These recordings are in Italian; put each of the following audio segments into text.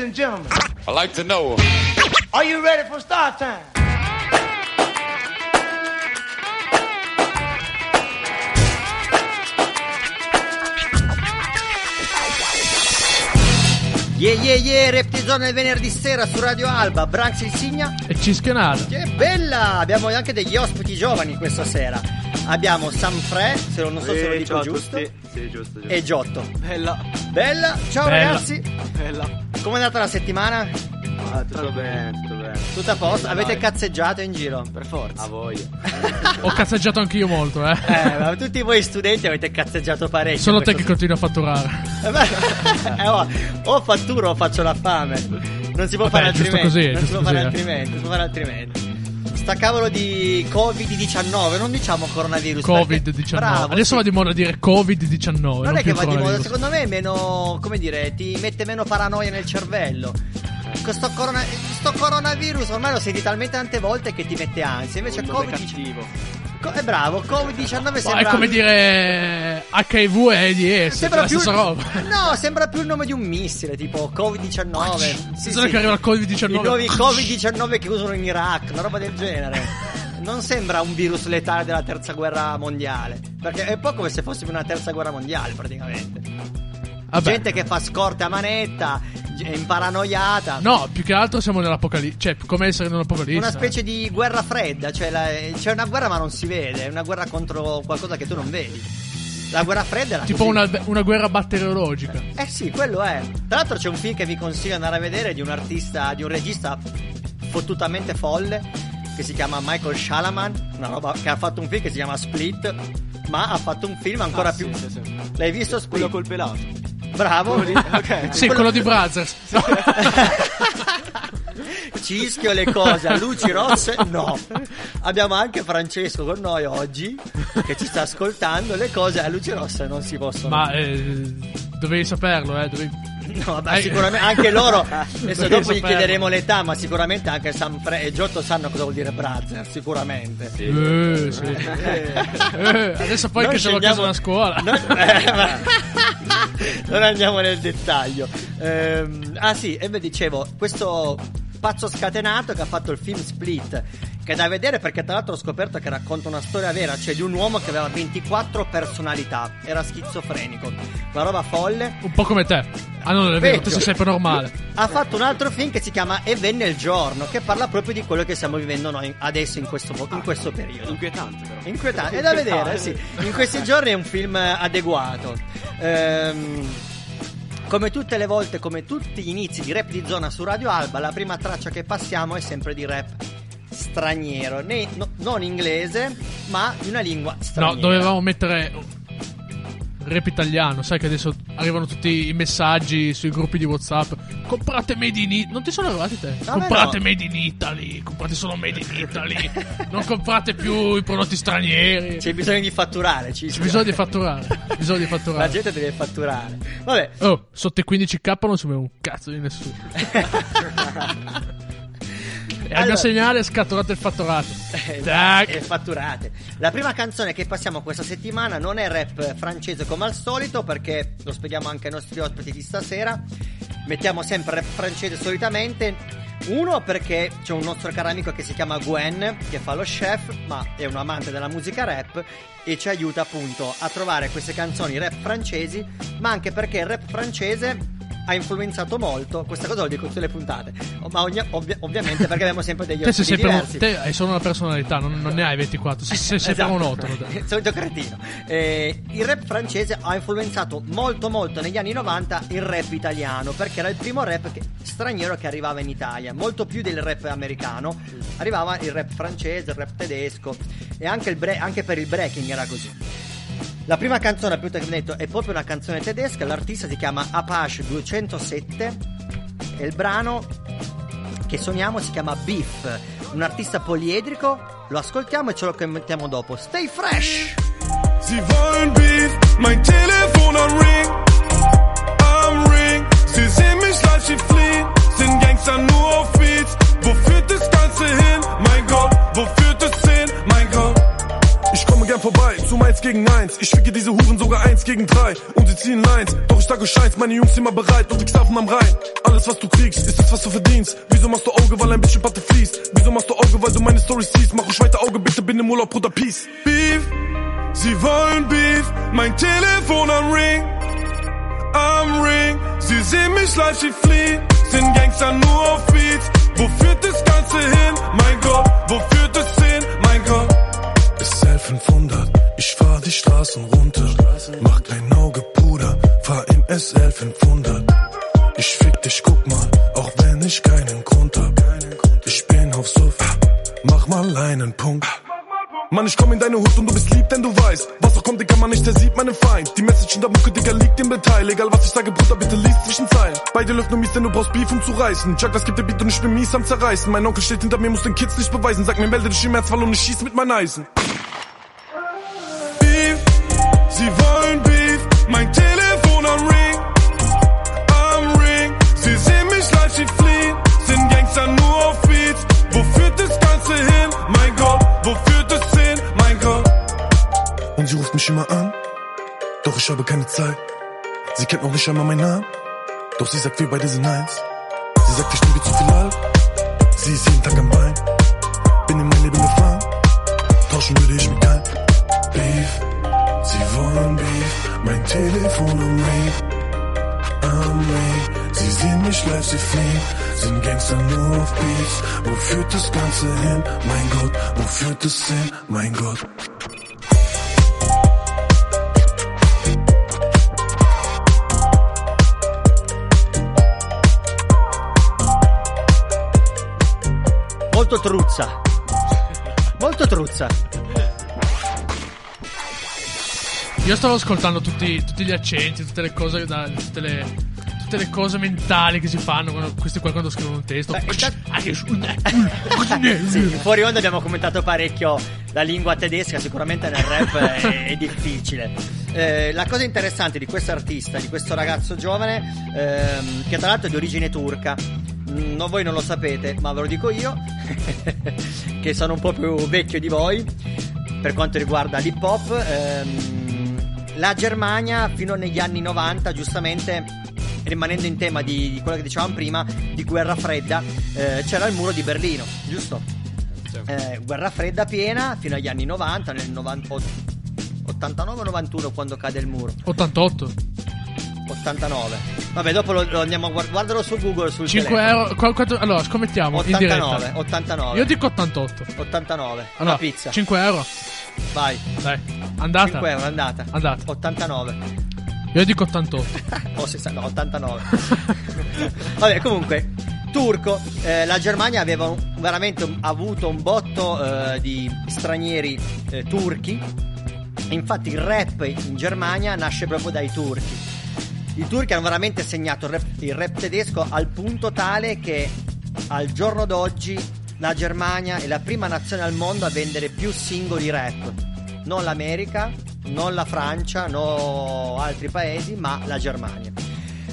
and gentlemen, I like to know. are you ready for start time? Yeah yeah yeah, Reptizone il venerdì sera su Radio Alba, Branx il Signa. E Cischionata. Che bella! Abbiamo anche degli ospiti giovani questa sera. Abbiamo Sam Fre, se non so se lo dico giusto. Sì, giusto, giusto. e Giotto. Bella, Bella, ciao Bella. ragazzi. bella. Com'è andata la settimana? Ah, tutto bene, tutto bene. Tutto a posto? Avete Dai. cazzeggiato in giro? Per forza. A voglia. Ho cazzeggiato anch'io molto, eh. Eh, ma tutti voi studenti avete cazzeggiato parecchio. Solo te che continui a fatturare. Eh, beh, eh, oh, o fatturo o faccio la fame. Non si può Vabbè, fare giusto altrimenti. così, non si può fare così, eh. altrimenti. Non si può fare altrimenti. Sta cavolo di Covid-19, non diciamo coronavirus. perché- Covid-19. Bravo, Adesso sì. va di moda dire Covid-19. Non è che va di moda, secondo me è meno, come dire, ti mette meno paranoia nel cervello. Questo corona- sto coronavirus ormai lo senti talmente tante volte che ti mette ansia. Invece Un nome Covid cattivo. Co- è bravo, Covid-19 Ma sembra è come dire HIV e AIDS, cioè Sembra la più stessa roba. No, sembra più il nome di un missile, tipo Covid-19. Sì, Solo che arriva il Covid-19. I nuovi Covid-19 che usano in Iraq, una roba del genere. Non sembra un virus letale della terza guerra mondiale. Perché è un po' come se fossimo in una terza guerra mondiale, praticamente. Vabbè. Gente che fa scorte a manetta, ge- imparanoiata. No, più che altro siamo nell'apocalisse. Cioè, come essere nell'apocalisse. Una specie di guerra fredda, cioè la- c'è una guerra ma non si vede, è una guerra contro qualcosa che tu non vedi. La guerra fredda era Tipo una, una guerra batteriologica. Eh sì, quello è. Tra l'altro c'è un film che vi consiglio di andare a vedere di un artista, di un regista fottutamente folle che si chiama Michael Shalaman, una roba che ha fatto un film che si chiama Split, ma ha fatto un film ancora Ah, più sì, sì, sì. L'hai visto Split? Quello col pelato. Bravo. Quello di- ok. Sì, quello di Brothers. No. Cischio le cose a luci rosse? No. Abbiamo anche Francesco con noi oggi che ci sta ascoltando. Le cose a luci rosse non si possono. Ma eh, dovevi saperlo, eh. Dovevi... No, vabbè, Eh, sicuramente anche loro. Adesso dopo gli saperlo. chiederemo l'età, ma sicuramente anche Sam Fre e Giotto sanno cosa vuol dire brother. Sicuramente. Eh, sì. Eh, adesso poi Non che ce l'ho scendiamo- chiesto a scuola. Non, eh, ma- non andiamo nel dettaglio. Ehm, ah sì, e beh, dicevo, questo pazzo scatenato che ha fatto il film Split, che è da vedere perché tra l'altro ho scoperto che racconta una storia vera, cioè di un uomo che aveva 24 personalità, era schizofrenico, una roba folle. Un po' come te. Ah, no, non è vero, te Peggio. sei sempre normale. Ha fatto un altro film che si chiama E venne il giorno, che parla proprio di quello che stiamo vivendo noi adesso in questo, in questo periodo. Inquietante però. Inquietante, è da vedere, sì. In questi giorni è un film adeguato. Ehm, come tutte le volte, come tutti gli inizi di rap di zona su Radio Alba, la prima traccia che passiamo è sempre di rap straniero, né- no- non inglese, ma di una lingua straniera. No, dovevamo mettere rap italiano. Sai che adesso arrivano tutti i messaggi sui gruppi di WhatsApp. Comprate Made in Italy. Non ti sono arrivati te? Me comprate no. Made in Italy. Comprate solo Made in Italy. non comprate più i prodotti stranieri. C'è bisogno di fatturare, ci C'è bisogno di fatturare. Bisogno di La fatturare. gente deve fatturare. Vabbè, Oh, sotto i 15k non si muove un cazzo di nessuno. E al Allora. mio segnale scaturate il fatturato. e Tac. fatturate. La prima canzone che passiamo questa settimana non è rap francese come al solito, perché lo spieghiamo anche ai nostri ospiti di stasera. Mettiamo sempre rap francese solitamente. Uno perché c'è un nostro caro amico che si chiama Gwen, che fa lo chef, ma è un amante della musica rap e ci aiuta appunto a trovare queste canzoni rap francesi, ma anche perché il rap francese ha influenzato molto, questa cosa lo dico tutte le puntate, ma ogni- ovvia- ovviamente perché abbiamo sempre degli Te, ospiti un- diversi. te hai solo una personalità, non, non ne hai 24. Sei, sei sempre Esatto. monotone. te. Il solito cretino. Eh, il rap francese ha influenzato molto molto negli anni 90 il rap italiano perché era il primo rap che- straniero che arrivava in Italia, molto più del rap americano. Arrivava il rap francese, il rap tedesco e anche, bre- anche per il breaking era così. La prima canzone, ho detto, è proprio una canzone tedesca. L'artista si chiama Apache 207 e il brano che suoniamo si chiama Beef. Un artista poliedrico. Lo ascoltiamo e ce lo commentiamo dopo. Stay fresh! Sie wollen Beef, mein Telefon am Ring, am Ring. Sie sehen mich live, sie fliehen, sind Gangster nur auf Beats. Wo führt das Ganze hin? Vorbei, zu Mainz gegen Mainz. Ich schicke diese Huren sogar eins gegen drei und sie ziehen Lines. Doch ich sage euch eins, meine Jungs immer bereit und saufen am Rhein. Alles was du kriegst, ist das was du verdienst. Wieso machst du Auge, weil ein bisschen Patte fließt? Wieso machst du Auge, weil du meine Story siehst? Mach ruhig weiter Auge, bitte bin im Urlaub, Bruder, Peace. Beef, sie wollen Beef, mein Telefon am Ring. Am Ring, sie sehen mich live, sie fliehen. Sind Gangster nur auf Beats. Wo führt das Ganze hin? Mein Gott, wo führt es hin? Mein Gott. SL 500, ich fahr die Straßen runter. Mach kein Auge, Bruder, fahr im SL 500. Ich fick dich, guck mal, auch wenn ich keinen Grund hab. Ich bin auf Suff, mach mal einen Punkt. Mann, ich komm in deine Hut und du bist lieb, denn du weißt, was auch kommt, Digga, man nicht, der sieht meinen Feind. Die Message in der Mucke, Digga, liegt im Detail. Egal was ich sage, Bruder, bitte lies zwischen Zeilen. Beide Luft nur mies, denn du brauchst Beef, um zu reißen. Chuck, das gibt der Beat und ich bin mies am Zerreißen. Mein Onkel steht hinter mir, muss den Kids nicht beweisen. Sag mir, melde dich im Ernstfall und ich schieß mit meinen Eisen. Beef, sie wollen Beef, mein Telefon am Ring. Am Ring, sie sehen mich live, sie fliehen. Sind Gangster nur auf Beats. Wo führt das Ganze hin? Mein Gott, wo führt es hin? Und sie ruft mich immer an, doch ich habe keine Zeit. Sie kennt noch nicht einmal meinen Namen, doch sie sagt, wir beide sind eins. Sie sagt, ich liebe zu viel Alk, sie ist jeden Tag am Bein. Bin in mein Leben gefahren, tauschen würde ich mit keinem. Beef, sie wollen Beef, mein Telefon. Am Ring, sie sehen mich live, sie fliehen, sind Gangster nur auf Beats. Wo führt das Ganze hin? Mein Gott, wo führt es hin? Mein Gott. Molto truzza. Molto truzza. Io stavo ascoltando tutti, tutti gli accenti, tutte le cose da, tutte le, tutte le cose mentali che si fanno quando, questi qua quando scrivono un testo. Beh, Sì, fuori onda abbiamo commentato parecchio la lingua tedesca, sicuramente nel rap è, è difficile. Eh, la cosa interessante di questo artista, di questo ragazzo giovane, ehm, che tra l'altro è di origine turca, no, voi non lo sapete, ma ve lo dico io, che sono un po' più vecchio di voi, per quanto riguarda l'hip hop. ehm, la Germania fino negli anni 90, giustamente rimanendo in tema di, di quello che dicevamo prima, di guerra fredda, eh, c'era il muro di Berlino, giusto? Eh, guerra fredda piena fino agli anni 90, nel 90 89-91 quando cade il muro. 88. 89. Vabbè, dopo lo, lo andiamo a guardare. Guardalo su Google sul 5 telefono. euro. qua- quanto- allora, scommettiamo in 89, diretta. 89. Io dico 88. 89. Allora, Una pizza. 5 euro. Vai. Dai. Andata. 5 euro, andata. Andata. 89. Io dico 88. o 60, no, 89. Vabbè, comunque, turco. eh, la Germania aveva un- veramente un- avuto un botto eh, di stranieri eh, turchi. Infatti, il rap in Germania nasce proprio dai turchi. I turchi hanno veramente segnato il rap, il rap tedesco al punto tale che al giorno d'oggi la Germania è la prima nazione al mondo a vendere più singoli rap. Non l'America, non la Francia, non altri paesi, ma la Germania.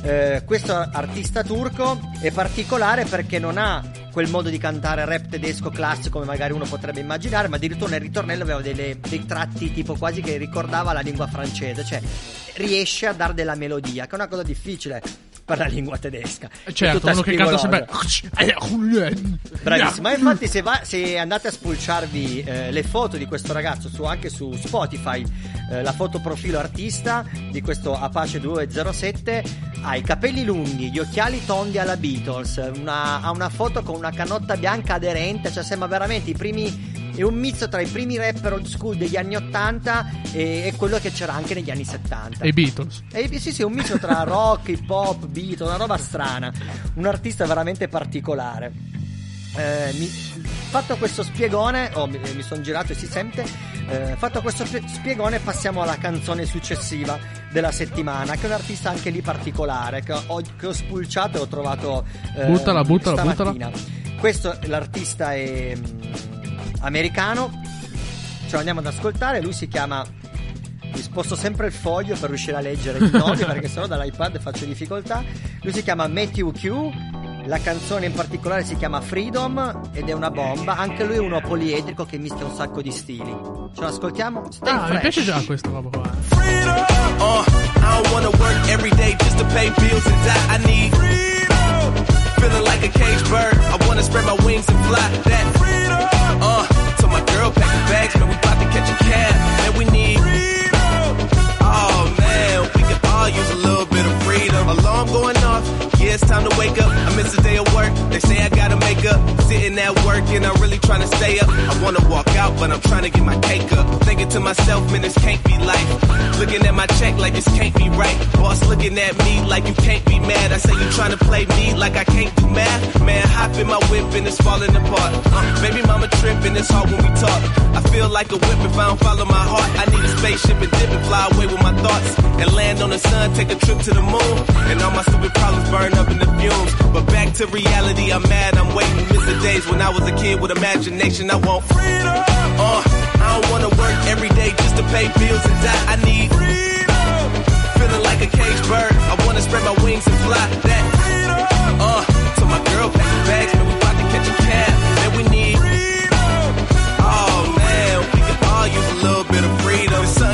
Eh, questo artista turco è particolare perché non ha quel modo di cantare rap tedesco classico come magari uno potrebbe immaginare, ma addirittura nel ritornello aveva delle- dei tratti tipo quasi che ricordava la lingua francese, cioè riesce a dare della melodia, che è una cosa difficile per la lingua tedesca. Certo, uno che canta sempre. spigolosa. Bravissimo, ma infatti se, va- se andate a spulciarvi eh, le foto di questo ragazzo su- anche su Spotify, eh, la foto profilo artista di questo Apache 207 ha i capelli lunghi, gli occhiali tondi alla Beatles, una- ha una foto con una canotta bianca aderente, cioè sembra veramente i primi... È un mix tra i primi rapper old school degli anni 80 e, e quello che c'era anche negli anni 70. E i Beatles. Eh, sì, sì, un misto tra rock, hip hop, beat, una roba strana. Un artista veramente particolare. Eh, mi- fatto questo spiegone, oh, mi, mi sono girato e si sente. eh, fatto questo spie- spiegone, passiamo alla canzone successiva della settimana, che è un artista anche lì particolare. Che ho, che ho spulciato e ho trovato. eh, Buttala, buttala, stamattina. Questo l'artista è mm, americano. Ce lo andiamo ad ascoltare. Lui si chiama mi sposto sempre il foglio per riuscire a leggere i nomi perché sennò dall'iPad faccio difficoltà. Lui si chiama Matthew Q La canzone in particolare si chiama Freedom ed è una bomba. Anche lui è uno poliedrico che mischia un sacco di stili. Ce l'ascoltiamo? Stay Ah, mi fresh. piace già questa roba qua. eh. Freedom. Uh, I don't wanna work every day just to pay bills and die. I need Freedom. feeling like a caged bird. I wanna spread my wings and fly. That Freedom. Uh, to my girl, pack your bags, man. We about to catch a cab, and we need. All use a little bit of freedom. Alarm going off. Yeah, it's time to wake up. I miss a day of work. They say I gotta make up. Sitting at work and I'm really trying to stay up. I wanna walk out, but I'm trying to get my cake up. Thinking to myself, man, this can't be life. Looking at my check like this can't be right. Boss looking at me like you can't be mad. I say you trying to play me like I can't do math. Man, hop in my whip and it's falling apart. Uh, baby mama tripping, it's hard when we talk. I feel like a whip if I don't follow my heart. I need a spaceship and dip and fly away with my thoughts. And land on the sun, take a trip to the moon. And all my stupid problems burn up in the fumes. But back to reality, I'm mad, I'm waiting. Miss the days when I was a kid with imagination. I want freedom. Uh, I don't wanna work every day just to pay bills and die. I need Freedom. feeling like a caged bird. I wanna spread my wings and fly. That Freedom. uh, to my girl, pack bags, man. We about to catch a cab,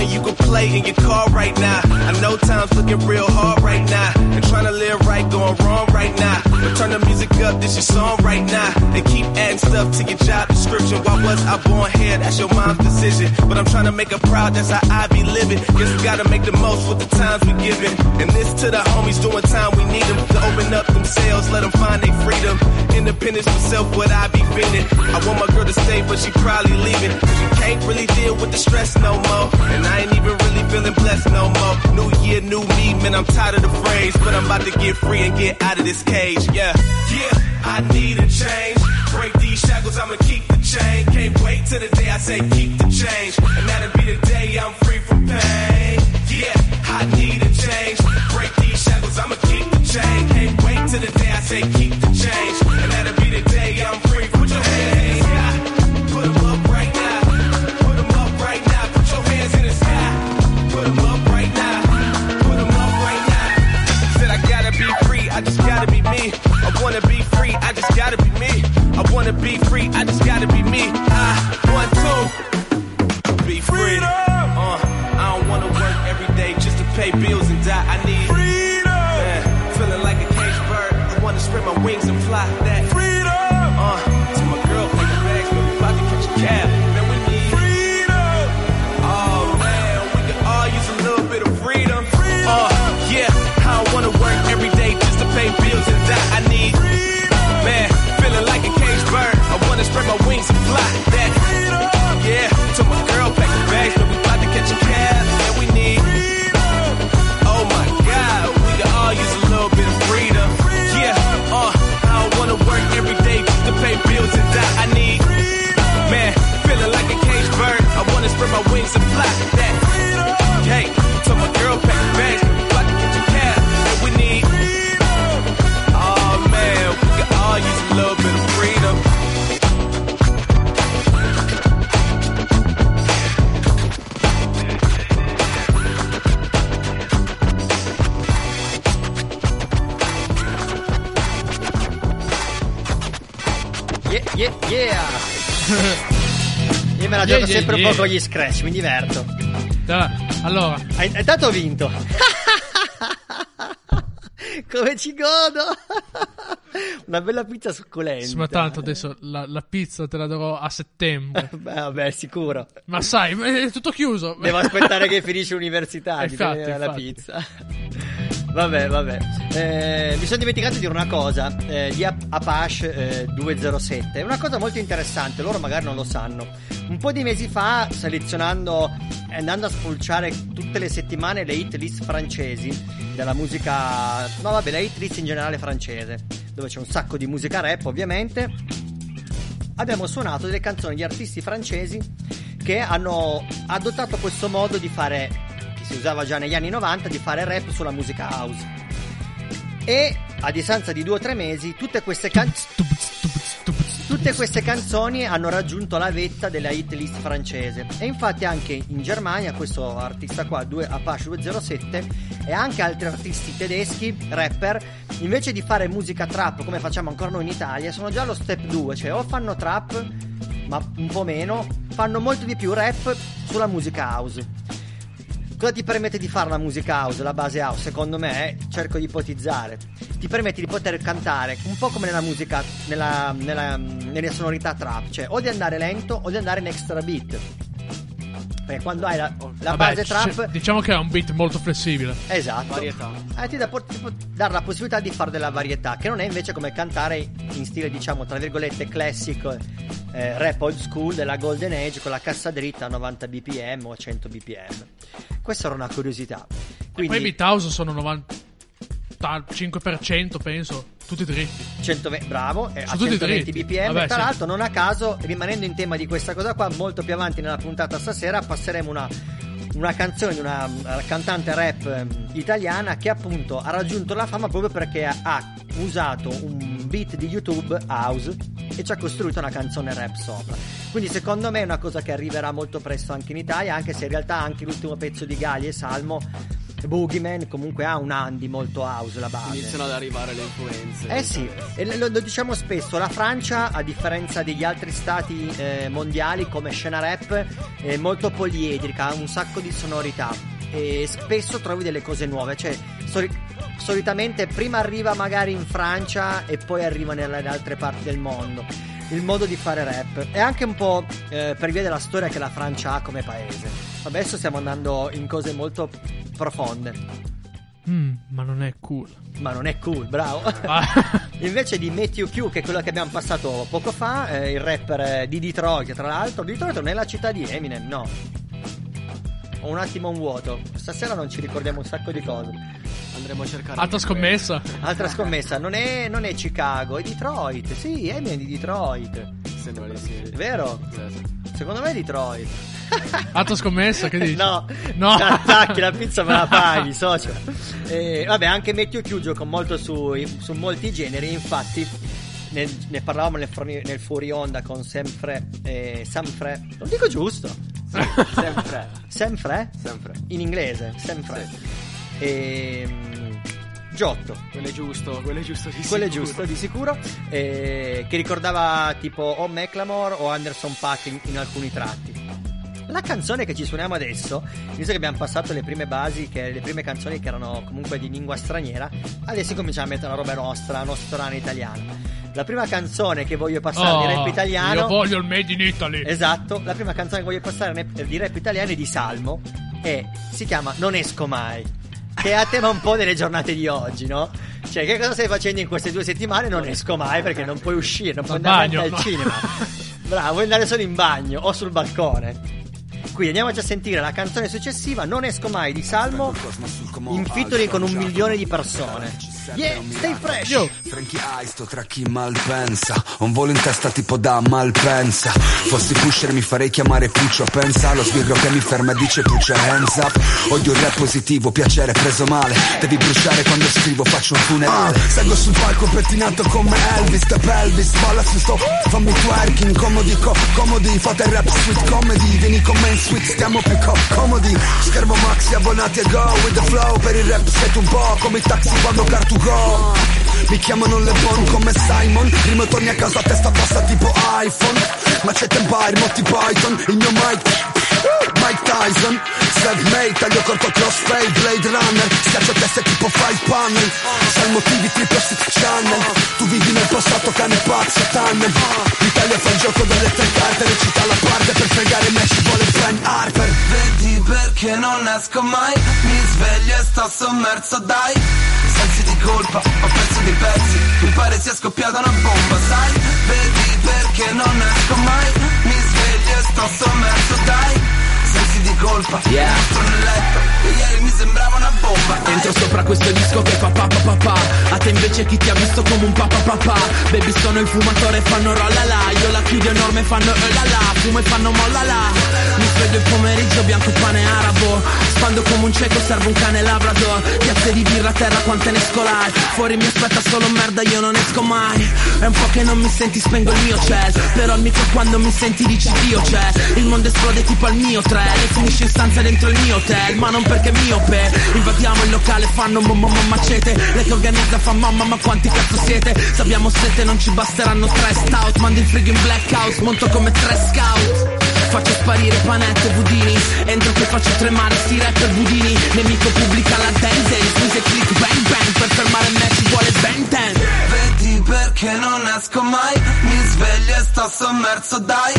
you can play in your car right now. I know time's looking real hard right now. And trying to live right, going wrong right now. Turn the music up, this your song right now. And keep adding stuff to your job description. Why was I born here? That's your mom's decision. But I'm trying to make her proud, that's how I be living. Guess we gotta make the most with the times we given. And this to the homies doing time we need them to open up themselves, let them find their freedom. Independence for self, what I be feeling. I want my girl to stay, but she probably leaving. Cause you can't really deal with the stress no more. And I ain't even really feeling blessed no more. New year, new me, man, I'm tired of the phrase. But I'm about to get free and get out of this cage, yeah. Yeah, I need a change. Break these shackles, I'ma keep the chain. Can't wait till the day I say keep the change. And that'll be the day I'm free from pain. Yeah, I need a change. Break these shackles, I'ma keep the chain. Can't wait till the day I say keep the change. And that'll be spread my wings and fly. That, Yeah, gioco sempre un po' con gli scratch, mi diverto. Allora, Hai, hai tanto vinto. Come ci godo. Una bella pizza succulenta. sì, ma tanto adesso la, la pizza te la darò a settembre. Beh, vabbè, sicuro. ma sai, è tutto chiuso. Devo aspettare che finisce l'università Infatti, venire la infatti. pizza. Vabbè, vabbè. Eh, mi sono dimenticato di dire una cosa. Eh, Ap- Apache eh, 207 è una cosa molto interessante, loro magari non lo sanno. Un po' di mesi fa, selezionando andando a spulciare tutte le settimane le hit list francesi della musica. No, vabbè, le hit list in generale francese, dove c'è un sacco di musica rap, ovviamente abbiamo suonato delle canzoni di artisti francesi che hanno adottato questo modo di fare, si usava già negli anni 90, di fare rap sulla musica house. E a distanza di due o tre mesi, tutte queste canzoni. Tutte queste canzoni hanno raggiunto la vetta della hit list francese e infatti anche in Germania questo artista qua, 2 Apache 207 e anche altri artisti tedeschi, rapper, invece di fare musica trap come facciamo ancora noi in Italia, sono già allo step 2, cioè o fanno trap ma un po' meno, fanno molto di più rap sulla musica house. Cosa ti permette di fare la musica house, la base house? Secondo me, eh, cerco di ipotizzare, ti permette di poter cantare un po' come nella musica, nella, nella- nelle sonorità trap, cioè o di andare lento o di andare in extra beat. Perché quando hai la, la Vabbè, base trap, diciamo che è un beat molto flessibile. esatto, Varietà. eh, ti dà dare la possibilità di fare della varietà, che non è invece come cantare in stile, diciamo, tra virgolette, classic, eh, rap old school della Golden Age con la cassa dritta a 90 bpm o a 100 bpm. Questa era una curiosità. Poi i beat house sono 95% penso, tutti dritti. 120, bravo, eh, a Sono tutti 120 dritti. bpm. Vabbè, Tra l'altro, non a caso, rimanendo in tema di questa cosa qua, molto più avanti nella puntata stasera passeremo una, una canzone di una cantante rap ehm, italiana che appunto ha raggiunto la fama proprio perché ha, ha usato un beat di YouTube house e ci ha costruito una canzone rap sopra. Quindi secondo me è una cosa che arriverà molto presto anche in Italia, anche se in realtà anche l'ultimo pezzo di Gali e Salmo Boogeyman comunque ha un Andy molto house la base. Iniziano ad arrivare le influenze. Eh sì, e lo, lo diciamo spesso, la Francia, a differenza degli altri stati eh, mondiali come scena rap, è molto poliedrica, ha un sacco di sonorità e spesso trovi delle cose nuove, cioè soli- solitamente prima arriva magari in Francia e poi arriva nelle altre parti del mondo. Il modo di fare rap è anche un po' eh, per via della storia che la Francia ha come paese. Adesso stiamo andando in cose molto profonde, Mm, ma non è cool. ma non è cool, bravo. Ah, Invece di Matthew Q, che è quello che abbiamo passato poco fa, eh, il rapper eh, di Detroit, tra l'altro, Detroit non è la città di Eminem, no. Ho un attimo un vuoto. Stasera non ci ricordiamo un sacco di cose. Andremo a cercare. altra scommessa. Altra scommessa, non è, non è Chicago, è Detroit. Sì, Eminem è di Detroit. Sembra di sì. Vero? Sì, sì. Secondo me è Detroit. Altra scommessa, che dici? No, No. Attacchi la pizza me la paghi, socio. E, vabbè, anche Matthew Q gioca molto su, su molti generi, infatti ne, ne parlavamo nel, fuori- nel fuori onda con sempre eh, Sanfre. Non dico giusto. Sempre. Sempre? Sempre. In inglese, sempre. Ehm, Giotto. Quello è giusto, quello è giusto di Quello è sicuro. giusto, di sicuro. eh, che ricordava tipo o McLamore o Anderson Paak in, in alcuni tratti. La canzone che ci suoniamo adesso, visto che abbiamo passato le prime basi, che, le prime canzoni che erano comunque di lingua straniera, adesso cominciamo a mettere una roba nostra, nostrana italiana. La prima canzone che voglio passare Oh, di rap italiano. Io voglio il made in Italy. Esatto, la prima canzone che voglio passare di rap italiano è di Salmo e si chiama Non esco mai. Che è a tema un po' delle giornate di oggi, no? Cioè, che cosa stai facendo in queste due settimane? Non esco mai perché non puoi uscire, non puoi Al andare bagno, neanche no. al cinema. Bravo, vuoi andare solo in bagno o sul balcone. Quindi andiamoci a sentire la canzone successiva, Non esco mai di Salmo, in featuring con un milione di persone. Yeah, stay fresh! Yo. Frankie High, sto tra chi malpensa. Un volo in testa tipo da malpensa. Fossi pusher mi farei chiamare Puccio Pensa. Lo sbirro che mi ferma e dice Puccio hands up. Odio il rap positivo, piacere preso male. Devi bruciare quando scrivo, faccio un funerale. Salgo sul palco pettinato come Elvis Da pelvis, balla su sto Fammi twerking, comodi, co- comodi. Fate rap sweet comedy Vieni con me in suite, stiamo più co- comodi. Schermo maxi, abbonati e go with the flow. Per il rap siete un po' come i taxi quando car to go. Mi chiamano Le Bon come Simon. Prima torni a casa a testa bassa tipo iPhone Ma c'è Empire, Monty Python Il mio Mike Mike Tyson. Self-made, taglio corto crossfade Blade Runner. Schiaccio teste tipo five panel. Sai motivi triple six channel. Tu vivi nel passato cane pazzo tunnel. L'Italia fa il gioco delle tre carte Recita la parte per fregare me ci vuole Ben Harper. Vedi perché non esco mai Mi sveglio e sto sommerso dai. Sensi di colpa, ho perso dei pezzi Mi pare sia scoppiata una bomba, sai. Vedi perché non esco mai. Mi sveglio e sto sommerso dai. Sensi di colpa, yeah. entro nel letto E ieri sembrava una bomba. Entro sopra questo disco che fa pa pa pa pa. A te invece chi ti ha visto come un papà papà Baby sono il fumatore fanno rolla la Io la chiudo enorme fanno eh la la. Fumo e fanno molla la Mi sveglio il pomeriggio bianco pane arabo. Spando come un cieco servo un cane labrador. Piazze di birra a terra quante ne scolai. Fuori mi aspetta solo merda io non esco mai. È un po' che non mi senti spengo il mio cell Però al micro quando mi senti dici Dio c'è Il mondo esplode tipo al mio tre. E finisce in stanza dentro il mio hotel Ma non perché miope Invadiamo il locale fanno mamma macete. Lei che organizza fa mamma ma quanti cazzo siete? Se abbiamo sete non ci basteranno tre stout. Mando il frigo in black house Monto come tre scout. Faccio sparire panette e budini. Entro che faccio tremare sti rapper budini. Nemico pubblica la dance Squeeze click bang bang. Per fermare me ci vuole ben ten perché non esco mai. Mi sveglio e sto sommerso dai.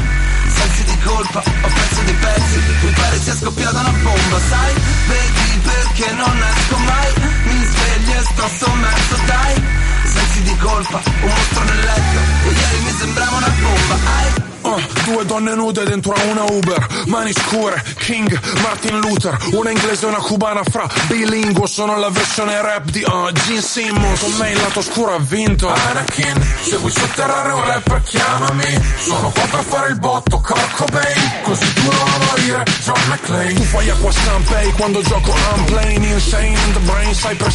Sensi di colpa, ho perso dei pezzi. Mi pare sia scoppiata una bomba, sai. Vedi perché non esco mai. Mi sveglio e sto sommerso dai. Sensi di colpa, un mostro nel letto. E ieri mi sembrava una bomba, ai Due donne nude dentro a una Uber, mani scure, King, Martin Luther, una inglese e una cubana fra bilinguo, sono la versione rap di uh, Gene Simmons, con me il lato scuro ha vinto. Anakin, se vuoi sotterrare un rapper chiamami, sono qua per fare il botto, Kurt Cobain, così duro a morire, John McClane. Tu fai acqua Sanpei quando gioco I'm playing insane in the brain, sai per.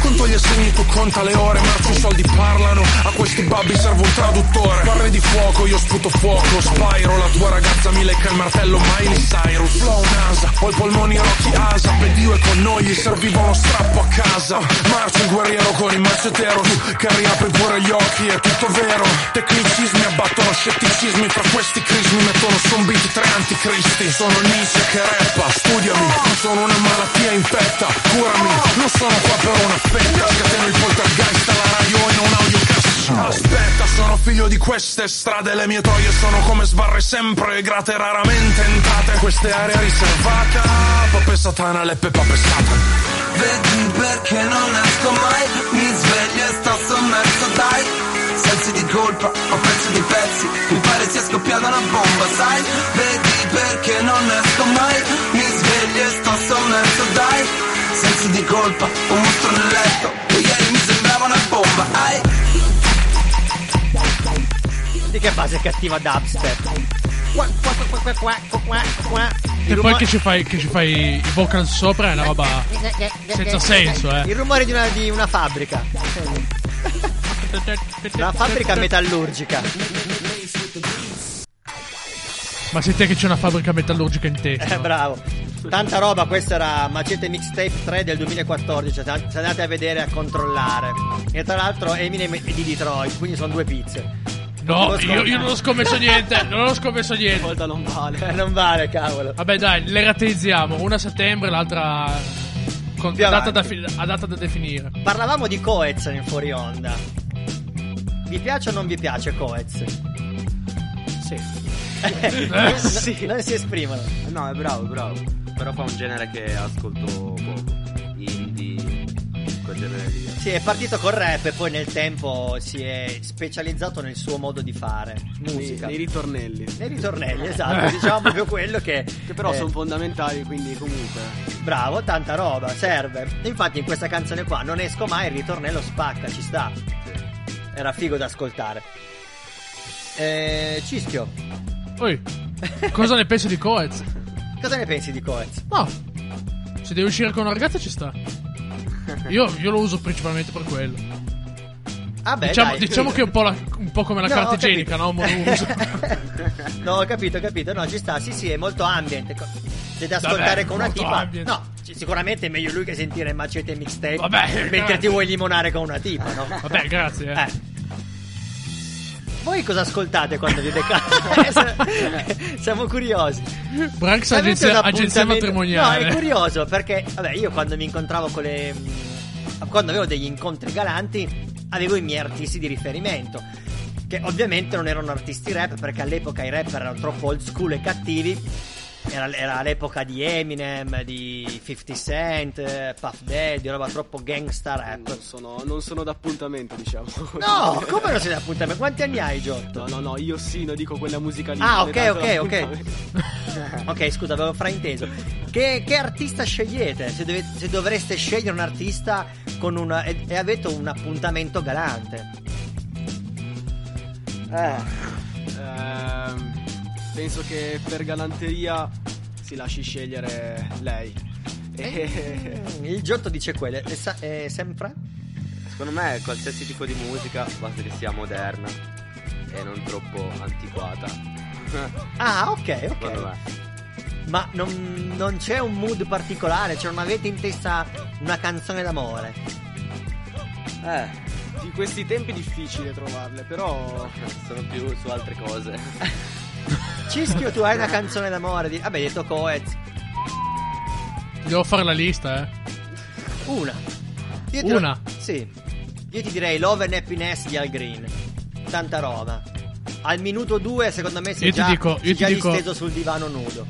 Conto gli assegni, tu conta le ore, marci i soldi parlano, a questi babbi serve un traduttore. Parli di fuoco, io sputo fuoco, Spyro, la tua ragazza mi lecca il martello, Miley Cyrus, flow NASA, ho i polmoni Rocky Asa, ed io e con noi gli serviva uno strappo a casa. Marcio il guerriero con il macetero, tu che riapri pure gli occhi, è tutto vero. Tecnicismi abbattono scetticismi, fra questi crismi mettono beat tre anticristi. Sono Nietzsche che rappa, studiami, sono una malattia infetta, curami, non sono qua per una fetta, scateno il poltergeist alla radio e non audio Aspetta, sono figlio di queste strade, le mie troie sono come sbarre sempre grate, raramente entrate. Queste aree riservata, pape satana, leppe pape satan. Vedi perché non esco mai Mi sveglio e sto sommerso dai Sensi di colpa, ho perso dei pezzi Mi pare sia scoppiata una bomba, sai Vedi perché non esco mai Mi sveglio e sto sommerso dai Sensi di colpa, un mostro nel letto ieri mi sembrava una bomba, ai Di che base cattiva dubstep? Qua, qua, qua. E Il poi che ci fai, che ci fai i vocal sopra è una roba senza senso, Il eh. rumore di una, di una fabbrica. Una fabbrica metallurgica. Ma sei te che c'è una fabbrica metallurgica in te. Eh, bravo. Tanta roba, questo era Macete Mixtape 3 del 2014. Se se andate a vedere a controllare. E tra l'altro Eminem è di Detroit, quindi sono due pizze. No, io, io non ho scommesso niente, non ho scommesso niente. Volta non vale. Eh, non vale, cavolo. Vabbè dai, le rateizziamo, una a settembre, l'altra con Più data da, avanti. fi- a data da definire. Parlavamo di Coez nel fuori onda. Vi piace o non vi piace Coez? Sì. non, sì. non si esprimono. No, è bravo, bravo. Però fa un genere che ascolto poco. Genere lì. Sì, è partito col rap e poi nel tempo si è specializzato nel suo modo di fare Nei, musica. nei ritornelli. Nei ritornelli, esatto, diciamo proprio quello che... Che però eh, sono fondamentali, quindi comunque. Bravo, tanta roba, serve. Infatti in questa canzone qua non esco mai, il ritornello spacca, ci sta. Era figo da ascoltare. Eh, Cischio, Poi, cosa ne pensi di Coez? cosa ne pensi di Coez? No, se devi uscire con una ragazza ci sta. Io, io lo uso principalmente per quello. Ah beh, diciamo diciamo che è un po', la- un po' come la No, carta igienica, no? Monouso. no, ho capito, ho capito. No, ci sta. Sì, sì, è molto ambient. Se da ascoltare Vabbè, con una tipa. ambient. No, sicuramente è meglio lui che sentire macete mixtape. Vabbè, mentre grazie. ti vuoi limonare con una tipa, no? Vabbè, grazie. Eh. Eh. Voi cosa ascoltate quando vi beccate? Siamo curiosi. Branx Avete agenzia, agenzia matrimoniale. No, è curioso perché, vabbè, io quando mi incontravo con le. mh, Quando avevo degli incontri galanti, avevo i miei artisti di riferimento. Che ovviamente non erano artisti rap perché all'epoca i rap erano troppo old school e cattivi. Era, era l'epoca di Eminem, di 50 Cent, Puff Daddy, roba troppo gangsta rap. Non sono, non sono d'appuntamento, diciamo. No, come non sei da appuntamento? Quanti anni hai, Giotto? No, no, no, io sì, non dico quella musica lì. Ah, ok, ok, ok. d'appuntamento. ok, scusa, avevo frainteso. Che, che artista scegliete? Se, dove- se dovreste scegliere un artista con una, e, e avete un appuntamento galante. Eh. Ehm, penso che per galanteria si lasci scegliere lei. E... Mm, Il Giotto dice quelle. E, sa- e sempre? Secondo me qualsiasi tipo di musica basta che sia moderna e non troppo antiquata. Ah, ok, ok. me. Ma non, non c'è un mood particolare? Cioè, non avete in testa una canzone d'amore? Eh, Di questi tempi è difficile trovarle, però... sono più su altre cose. Cischio, tu hai una canzone d'amore? Di... Vabbè, hai detto Coez. Devo fare la lista, eh. Una. Io ti- Una? Sì. Io ti direi Love and Happiness di Al Green. Tanta roba. Al minuto due, secondo me, sei Io ti già, dico- io sei ti già dico- disteso sul divano nudo.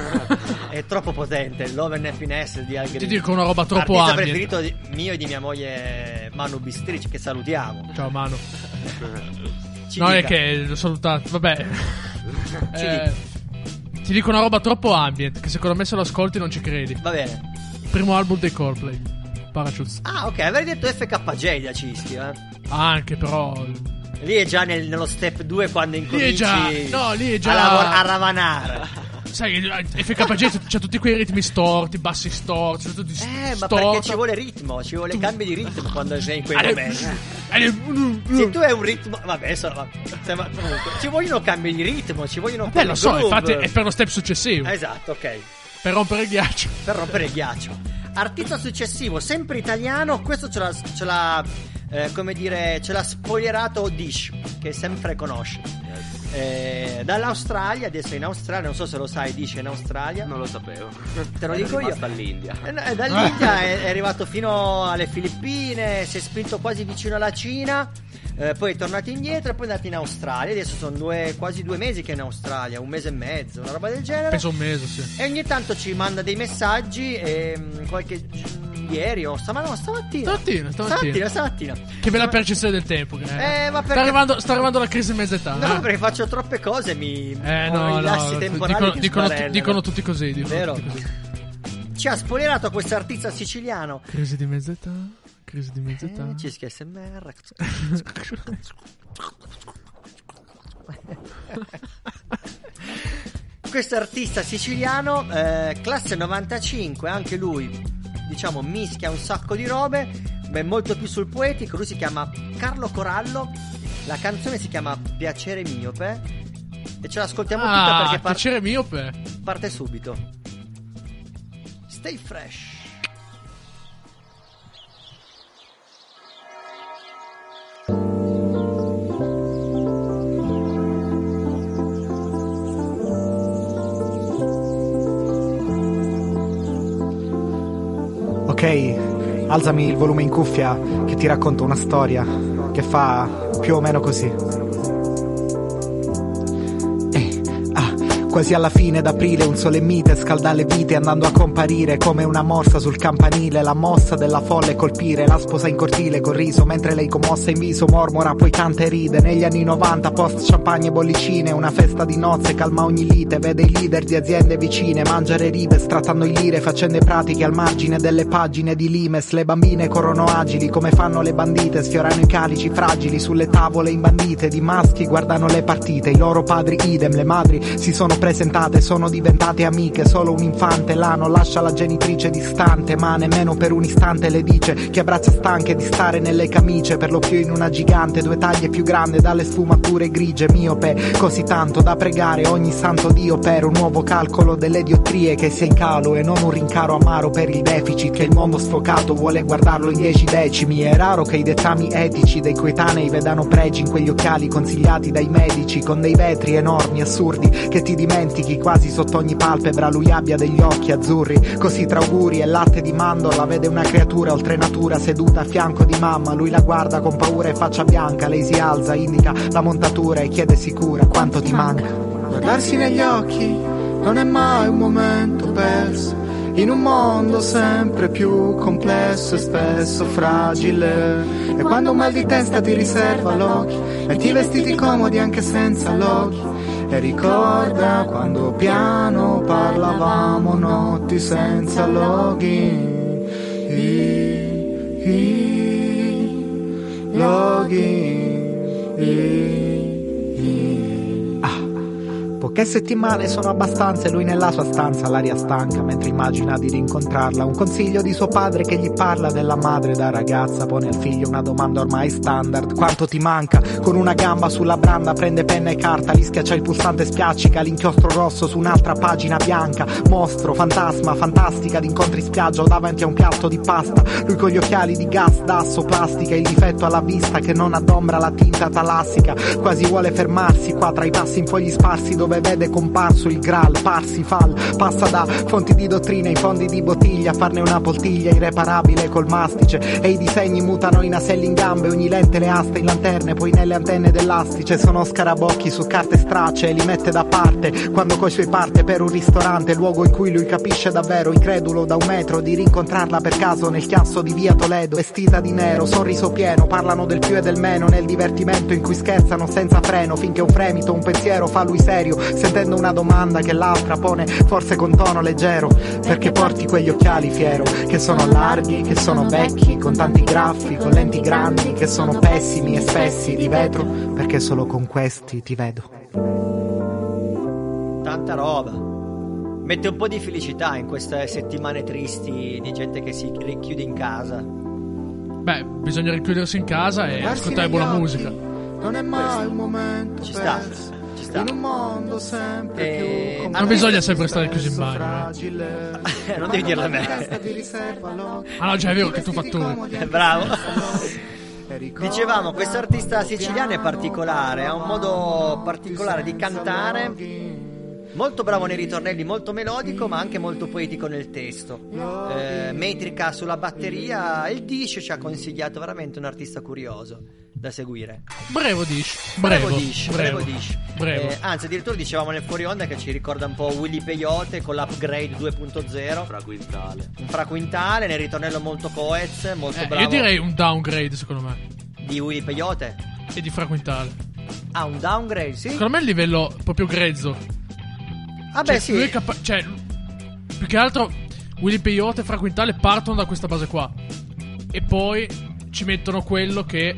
È troppo potente il Love and Happiness di Al Green. Ti dico una roba troppo Artista ambient. preferito di- mio e di mia moglie Manu Bistrici, che salutiamo. Ciao, mano. Ci no, è dica. che l'ho salutato. Vabbè. Ci Eh, ti dico una roba troppo ambient. Che secondo me se lo ascolti non ci credi. Va bene. Primo album dei Coldplay. Parachutes. Ah, ok, avrei detto FKJ da Cischio, eh. Anche però. Lì è già nel- nello step 2 quando Lì incominci è già. No, lì è già. a, lavor- a ravanare. Sai, FKG c'ha tutti quei ritmi storti, bassi storti, c'ha tutti Eh, ma storti. perché ci vuole ritmo, ci vuole cambi di ritmo quando sei in quei momenti. Ale- Se tu hai un ritmo, vabbè, adesso, va- ci vogliono cambi di ritmo, ci vogliono un po' Beh, di lo so, groove. infatti è per lo step successivo. Esatto, ok. Per rompere il ghiaccio. Per rompere il ghiaccio. Artista successivo, sempre italiano, questo ce l'ha, ce l'ha eh, come dire, ce l'ha spoilerato Dish, che sempre conosce. Eh, dall'Australia, adesso è in Australia, non so se lo sai, è in Australia. Non lo sapevo. Te lo dico io. Eh, no, eh, Dall'India è, è arrivato fino alle Filippine, si è spinto quasi vicino alla Cina, eh, poi è tornato indietro e poi è andato in Australia. Adesso sono due- quasi due mesi che è in Australia, un mese e mezzo, una roba del genere. Penso un mese, sì. E ogni tanto ci manda dei messaggi e mm, qualche ieri o stama- no, stamattina. Stamattina, stamattina. Stamattina. Che bella percezione del tempo. che- Eh, ma sta, perché- arrivando, sta arrivando la crisi in mezza età. No, eh. perché faccio troppe cose, mi Eh, no, no. temporali Dicono, dicono, dicono tutti così. Dicono Vero? tutti così. Ci ha spoilerato questo artista siciliano. Crisi di mezza età. Crisi di mezza età. Eh, Cischio SMR. Questo artista siciliano, eh, classe 95, anche lui, diciamo, mischia un sacco di robe, beh, molto più sul poetico. Lui si chiama Carlo Corallo. La canzone si chiama Piacere miope. E ce l'ascoltiamo tutta Ah, perché par- piacere miope. parte subito. Stay fresh. Ok, alzami il volume in cuffia che ti racconto una storia che fa più o meno così. Quasi alla fine d'aprile un sole mite scalda le vite andando a comparire come una morsa sul campanile. La mossa della folle colpire la sposa in cortile col riso mentre lei commossa in viso mormora poi canta e ride. Negli anni 90 post champagne e bollicine una festa di nozze calma ogni lite vede i leader di aziende vicine mangiare rive strattando in lire faccende pratiche al margine delle pagine di Limes. Le bambine corrono agili come fanno le bandite sfiorano i calici fragili sulle tavole imbandite. Di maschi guardano le partite i loro padri idem le madri si sono presentate sono diventate amiche solo un infante là non lascia la genitrice distante ma nemmeno per un istante le dice che abbraccia stanche di stare nelle camicie per lo più in una gigante due taglie più grande dalle sfumature grigie miope così tanto da pregare ogni santo dio per un nuovo calcolo delle diottrie che sia in calo e non un rincaro amaro per il deficit che il mondo sfocato vuole guardarlo in dieci decimi. È raro che i dettami etici dei coetanei vedano pregi in quegli occhiali consigliati dai medici con dei vetri enormi assurdi che ti dimentichi quasi sotto ogni palpebra lui abbia degli occhi azzurri così tra auguri e latte di mandorla vede una creatura oltre natura seduta a fianco di mamma lui la guarda con paura e faccia bianca lei si alza indica la montatura e chiede sicura quanto ti manca guardarsi negli occhi non è mai un momento perso in un mondo sempre più complesso e spesso fragile. E quando un mal di testa ti riserva l'occhio, metti i vestiti comodi anche senza l'occhio. E ricorda quando piano parlavamo notti senza loghi. I, i, loghi. Ah. Poche settimane sono abbastanza e lui nella sua stanza l'aria stanca mentre immagina di rincontrarla. Un consiglio di suo padre che gli parla della madre da ragazza. Pone al figlio una domanda ormai standard. Quanto ti manca? Con una gamba sulla branda prende penna e carta, li schiaccia il pulsante spiaccica, l'inchiostro rosso su un'altra pagina bianca. Mostro, fantasma, fantastica d'incontri spiaggia o davanti a un piatto di pasta. Lui con gli occhiali di gas, d'asso, plastica, il difetto alla vista che non adombra la tinta talassica. Quasi vuole fermarsi qua tra i passi in fogli sparsi dove vede comparso il Graal, Parsifal, passa da fonti di dottrina in fondi di bottiglia, farne una poltiglia irreparabile col mastice e i disegni mutano in aselli in gambe, ogni lente le aste in lanterne, poi nelle antenne dell'astice sono scarabocchi su carte stracce e li mette da parte quando coi suoi parte per un ristorante, luogo in cui lui capisce davvero, incredulo da un metro di rincontrarla per caso nel chiasso di via Toledo, vestita di nero, sorriso pieno, parlano del più e del meno nel divertimento in cui scherzano senza freno finché un fremito, un pensiero fa lui serio sentendo una domanda che l'altra pone forse con tono leggero perché porti quegli occhiali fiero che sono larghi, che sono vecchi con tanti graffi, con lenti grandi che sono pessimi e spessi di vetro perché solo con questi ti vedo Tanta roba. Mette un po' di felicità in queste settimane tristi di gente che si richiude in casa. Beh, bisogna richiudersi in casa e ascoltare buona occhi, musica. non è mai un momento Ci sta, sta. in un mondo sempre Eh, più non bisogna e sempre stare chiusi in bagno, eh. fragile. Eh, non devi dirlo a me. Ah no, già è vero che tu anche bravo. e Dicevamo, questo artista siciliano è particolare, ha un modo particolare di cantare. Molto bravo nei ritornelli, molto melodico, ma anche molto poetico nel testo. Eh, metrica sulla batteria. Il Dish ci ha consigliato veramente un artista curioso da seguire. Brevo Dish. Brevo, Brevo Dish, Brevo. brevo Dish. Brevo. Eh, anzi, addirittura dicevamo nel fuori onda che ci ricorda un po' Willy Peyote con l'upgrade 2.0. Fra quintale. Un fraquintale nel ritornello molto coez, molto Eh, bravo. io direi un downgrade secondo me. Di Willy Peyote. E di fraquintale. Ah, un downgrade, sì. Secondo me il livello proprio grezzo. Vabbè, Cioè, sì. lui è capa- cioè, più che altro Willy Peyote e Fra Quintale partono da questa base qua. E poi ci mettono quello che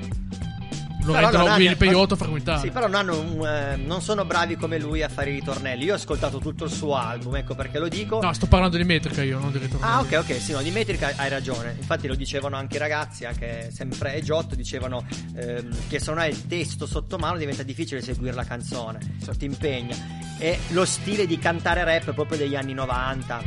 lo Però Willy Peyote Fra Quintale. Sì, però non, hanno un, eh, non sono bravi come lui a fare i ritornelli. Io ho ascoltato tutto il suo album, ecco perché lo dico. No, sto parlando di metrica io, non di ritornelli. Ah, ok, ok, sì, no, di metrica hai ragione. Infatti lo dicevano anche i ragazzi, anche sempre e Giotto, dicevano ehm, che se non hai il testo sotto mano diventa difficile seguire la canzone, ti impegna. E lo stile di cantare rap è proprio degli anni 90,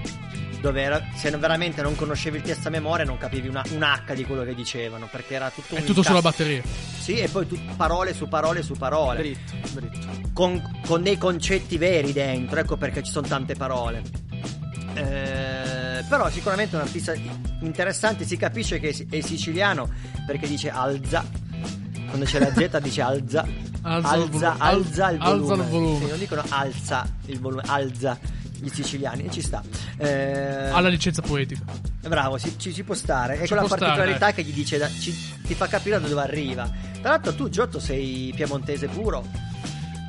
dove se veramente non conoscevi il testo a memoria non capivi una, un H di quello che dicevano, perché era tutto È un tutto sulla incast- batteria. Sì, e poi tu- parole su parole su parole. Dritto, dritto. Con, con dei concetti veri dentro, ecco perché ci sono tante parole. Eh, però sicuramente è un artista interessante, si capisce che è siciliano perché dice alza. Quando c'è la Z dice alza. Alza il volu- alza il alza volume. il volume. Sì, non dicono alza il volume, alza i siciliani e ci sta. Eh, Ha la licenza poetica. Bravo, si- ci, ci può stare. E Ci con la può stare, particolarità dai. che gli dice, da- ci- ti fa capire da dove arriva. Tra l'altro, tu, Giotto, sei piemontese puro.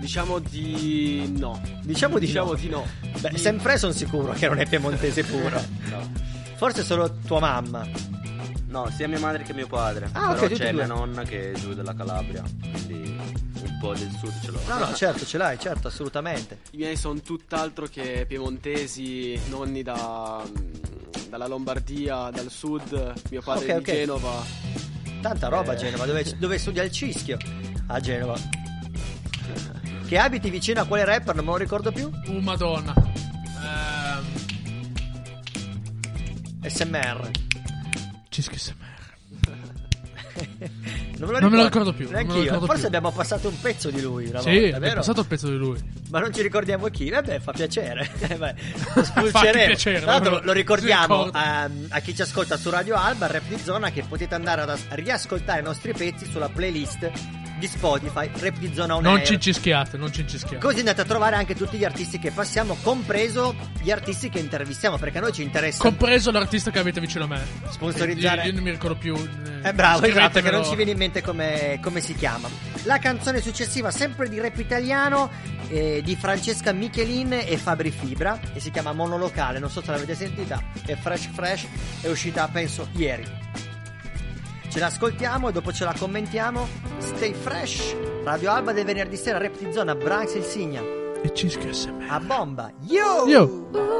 Diciamo di no. Diciamo di diciamo no. di no. Beh, Di- sempre sono sicuro che non è piemontese puro. No. Forse solo tua mamma. No, sia mia madre che mio padre. Ah, ok, Però tutti c'è e mia nonna che è giù della Calabria. Quindi un po' del sud ce l'ho. No, no, certo, ce l'hai, certo, assolutamente. I miei sono tutt'altro che piemontesi, nonni da, dalla Lombardia, dal sud, mio padre Ok, di ok. Genova. Tanta roba a Eh. Genova, dove, dove studia il cischio? A Genova. Che abiti vicino a quale rapper? Non me lo ricordo più. Uh, madonna. Ehm, SMR. Non me lo Non me ricordo, lo ricordo più, Neanche io. ricordo Forse più. abbiamo passato un pezzo di lui una Sì, volta, è vero? passato il pezzo di lui. Ma non ci ricordiamo chi? Vabbè, fa piacere. Eh, beh, lo spulceremo. piacere, Tra l'altro, lo- ricordiamo ricorda. ehm, a chi ci ascolta su Radio Alba, Rap di Zona, che potete andare ad as- riascoltare i nostri pezzi sulla playlist di Spotify, Rap di Zona On Non Air. cincischiate, non cincischiate. Così andate a trovare anche tutti gli artisti che passiamo, compreso gli artisti che intervistiamo, perché a noi ci interessa Compreso l'artista che avete vicino a me. Sponsorizzare- Io, io non mi ricordo più. eh, Eh bravo, esatto, che non ci viene in mente come, come si chiama. La canzone successiva, sempre di rap italiano, eh, di Francesca Michelin e Fabri Fibra, e si chiama Monolocale, non so se l'avete sentita, è fresh fresh, è uscita penso ieri. Ce l'ascoltiamo e dopo ce la commentiamo. Stay fresh. Radio Alba del venerdì sera, rap di zona, Branks e il Signa. E Cisco SM. A bomba. Yo! Yo!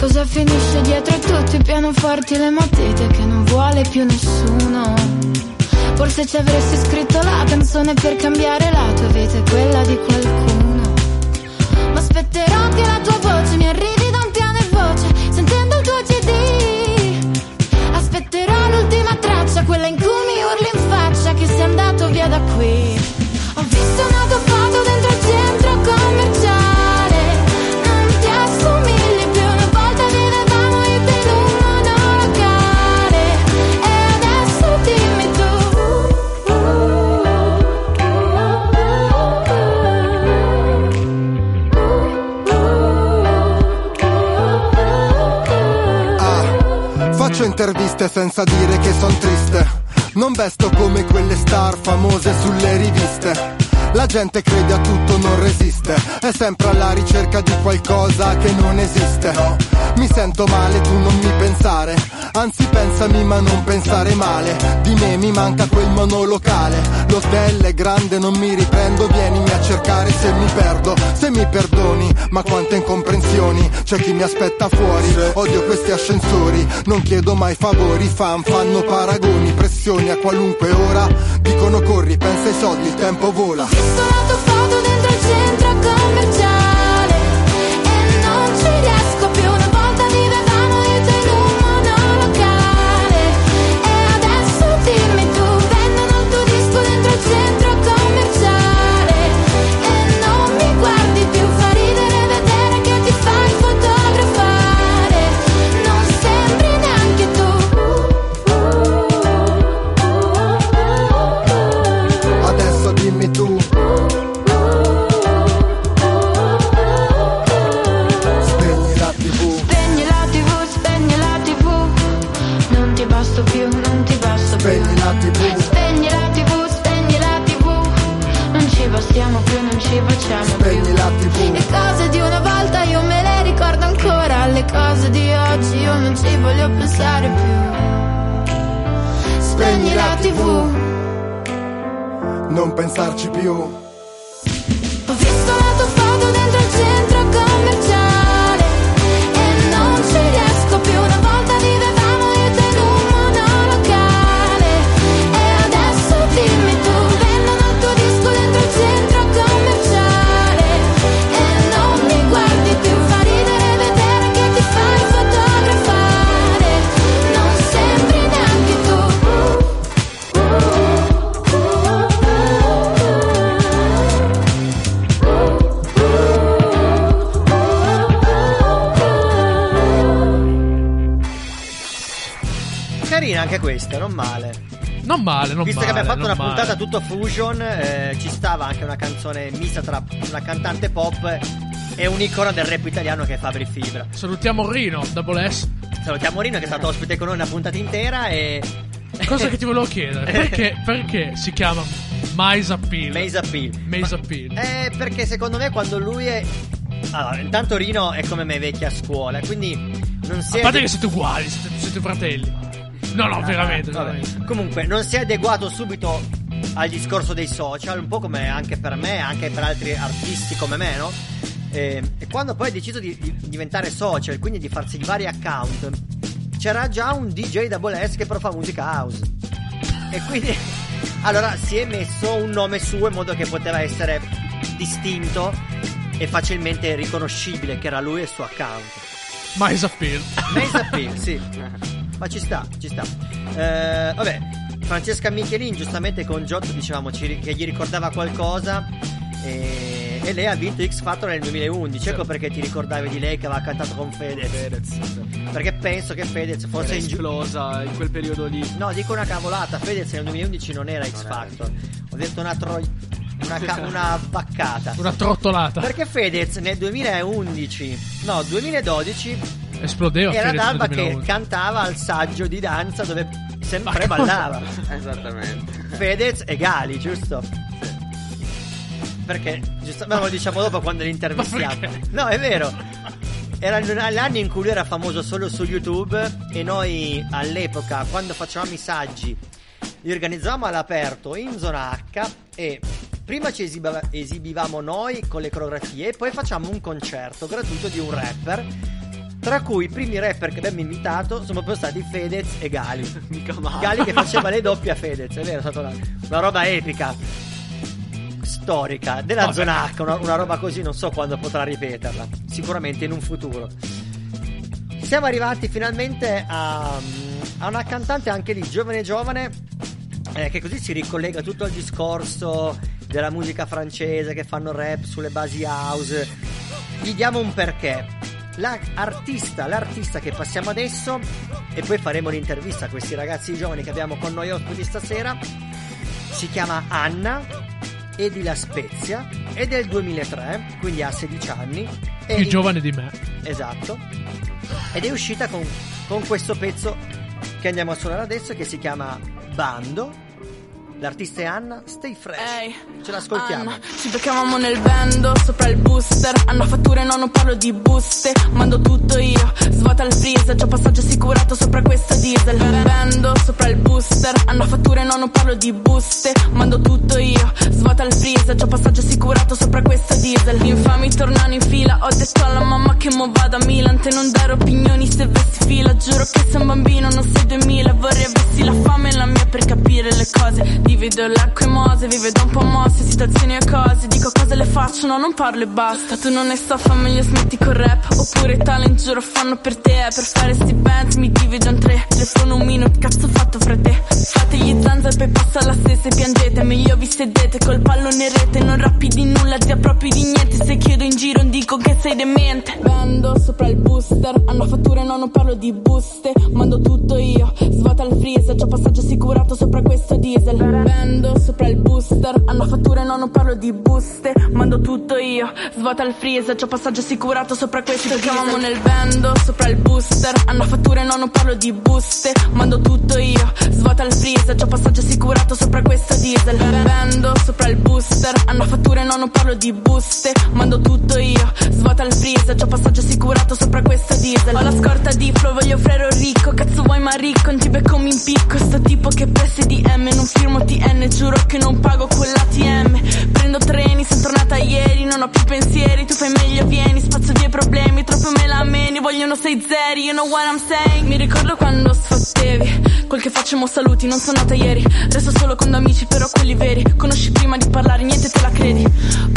Cosa finisce dietro a tutti i pianoforti e le matite che non vuole più nessuno? Forse ci avresti scritto la canzone per cambiare la tua vita e quella di qualcuno. Ma aspetterò che la tua voce mi arrivi CD. Aspetterò l'ultima traccia, quella in cui mi urli in faccia che sei andato via da qui. Interviste senza dire che son triste. Non vesto come quelle star famose sulle riviste. La gente crede a tutto, non resiste. È sempre alla ricerca di qualcosa che non esiste. Mi sento male, tu non mi pensare. Anzi, pensami, ma non pensare male. Di me mi manca quel monolocale. L'hotel è grande, non mi riprendo. Vienimi a cercare se mi perdo. Se mi perdoni, ma quante incomprensioni. C'è chi mi aspetta fuori. Odio questi ascensori. Non chiedo mai favori. Fan fanno paragoni, pressioni a qualunque ora. Dicono corri, pensa ai soldi, il tempo vola. Ci voglio pensare più Spegni la tv Non pensarci più. Questa, non male. Non male, non Visto male. che abbiamo fatto una male. puntata tutto fusion, eh, ci stava anche una canzone mista tra una cantante pop e un'icona del rap italiano che è Fabri Fibra. Salutiamo Rino, Double S. Salutiamo Rino che è stato ospite con noi una puntata intera e... Cosa che ti volevo chiedere? Perché, perché si chiama Mais Appeal? Maze Appeal. Maze Appeal. Eh, perché secondo me quando lui è... Allora, intanto Rino è come me vecchia a scuola, quindi non si A parte che siete uguali, siete, siete fratelli. No, no, veramente, Vabbè. veramente. Comunque, non si è adeguato subito al discorso dei social, un po' come anche per me, anche per altri artisti come me, no? E, e quando poi ha deciso di, di diventare social, quindi di farsi i vari account, c'era già un DJ Double S che però fa musica house. E quindi, allora si è messo un nome suo in modo che poteva essere distinto e facilmente riconoscibile che era lui e il suo account. Mais Appeal. Maze Appeal, sì. Ma ci sta, ci sta. Eh, vabbè, Francesca Michelin, giustamente con Giotto dicevamo ci- che gli ricordava qualcosa. E, e, e lei ha vinto X Factor nel 2011. Ecco perché ti ricordavi di lei che aveva cantato con Fedez. Fedez, sì. Perché penso che Fedez fosse in esplosa in quel periodo lì. No, dico una cavolata. Fedez nel 2011 non era X Factor. Ho detto una tro... una, ca- una baccata. Una trottolata. Perché Fedez nel 2011, no, 2012 Esplodeva era Fedez l'alba che 2011. cantava al saggio di danza dove sempre Ma cosa? ballava. Esattamente. Fedez e Gali, giusto? Perché, giusto, ma lo diciamo dopo quando li intervistiamo. No, è vero. Erano gli anni in cui lui era famoso solo su YouTube e noi all'epoca, quando facevamo i saggi, li organizzavamo all'aperto in zona H e prima ci esiba- esibivamo noi con le coreografie e poi facciamo un concerto gratuito di un rapper. Tra cui i primi rapper che abbiamo invitato sono proprio stati Fedez e Gali. Mica male. Gali che faceva le doppie a Fedez, è vero, è stata una, una roba epica, storica, della Vabbè. zona H, una, una roba così non so quando potrà ripeterla, sicuramente in un futuro. Siamo arrivati finalmente a, a una cantante anche lì, giovane giovane, eh, che così si ricollega tutto al discorso della musica francese che fanno rap sulle basi house. Gli diamo un perché. La artista, l'artista che passiamo adesso, e poi faremo l'intervista a questi ragazzi giovani che abbiamo con noi ospiti stasera, si chiama Anna, è di La Spezia, è del 2003, quindi ha 16 anni. Più in- giovane di me. Esatto. Ed è uscita con, con questo pezzo che andiamo a suonare adesso che si chiama Bando. L'artista è Anna, stay fresh. Ce l'ascoltiamo. Anna, ci beccavamo nel bando sopra il booster. Hanno fatture no non parlo di buste. Mando tutto io Svuota il freezer. Già passaggio assicurato sopra questo diesel. Bando sopra il booster. Hanno fatture no non parlo di buste. Mando tutto io Svuota il freezer. Già passaggio assicurato sopra questo diesel. Infami tornano in fila. Ho detto alla mamma che mo vado a Milan. Te non dare opinioni se vesti fila. Giuro che sei un bambino non sei 2000 Vorrei avessi la fame e la mia per capire le cose Divido l'acqua e mose Vive da un po' mosse Situazioni e cose. Dico cose le faccio No non parlo e basta. Tu non ne so fa meglio smetti col rap. Oppure talent giuro fanno per te. Per fare sti band mi divido in tre. Telefono un minuto Cazzo fatto fra te Fate gli zanza poi passa la stessa e piangete. Meglio vi sedete col pallone rete. Non rappi di nulla zia proprio di niente. Se chiedo in giro dico che sei demente. Vendo sopra il booster Hanno fatture no non parlo di buste. Mando tutto io Svuota il freezer Già passaggio assicurato sopra questo diesel Vendo sopra il booster. Hanno fatture no non parlo di buste. Mando tutto io Svuota il freezer. Già passaggio assicurato sopra questo diesel Chiamamo nel vendo sopra il booster. Hanno fatture no non parlo di buste. Mando tutto io Svuota il freezer. Già passaggio assicurato sopra questo diesel. Vendo sopra il booster. Hanno fatture no non parlo di buste. Mando tutto io Svuota il freezer. Già passaggio assicurato sopra questo diesel. Ho la scorta di flow Voglio frero ricco. Cazzo vuoi ma ricco? Non ti becco mi impicco. Sto tipo che presse di M Non firmo TN Giuro che non pago quell'ATM Prendo treni Sono tornata ieri Non ho più pensieri. Tu fai meglio vieni Spazzo via i problemi. Troppo me la meni Vogliono sei zeri. You know what I'm saying? Mi ricordo quando sfottevi. Quel che facciamo saluti Non sono nata ieri. Resto solo con amici Però quelli veri. Conosci prima di parlare Niente te la credi.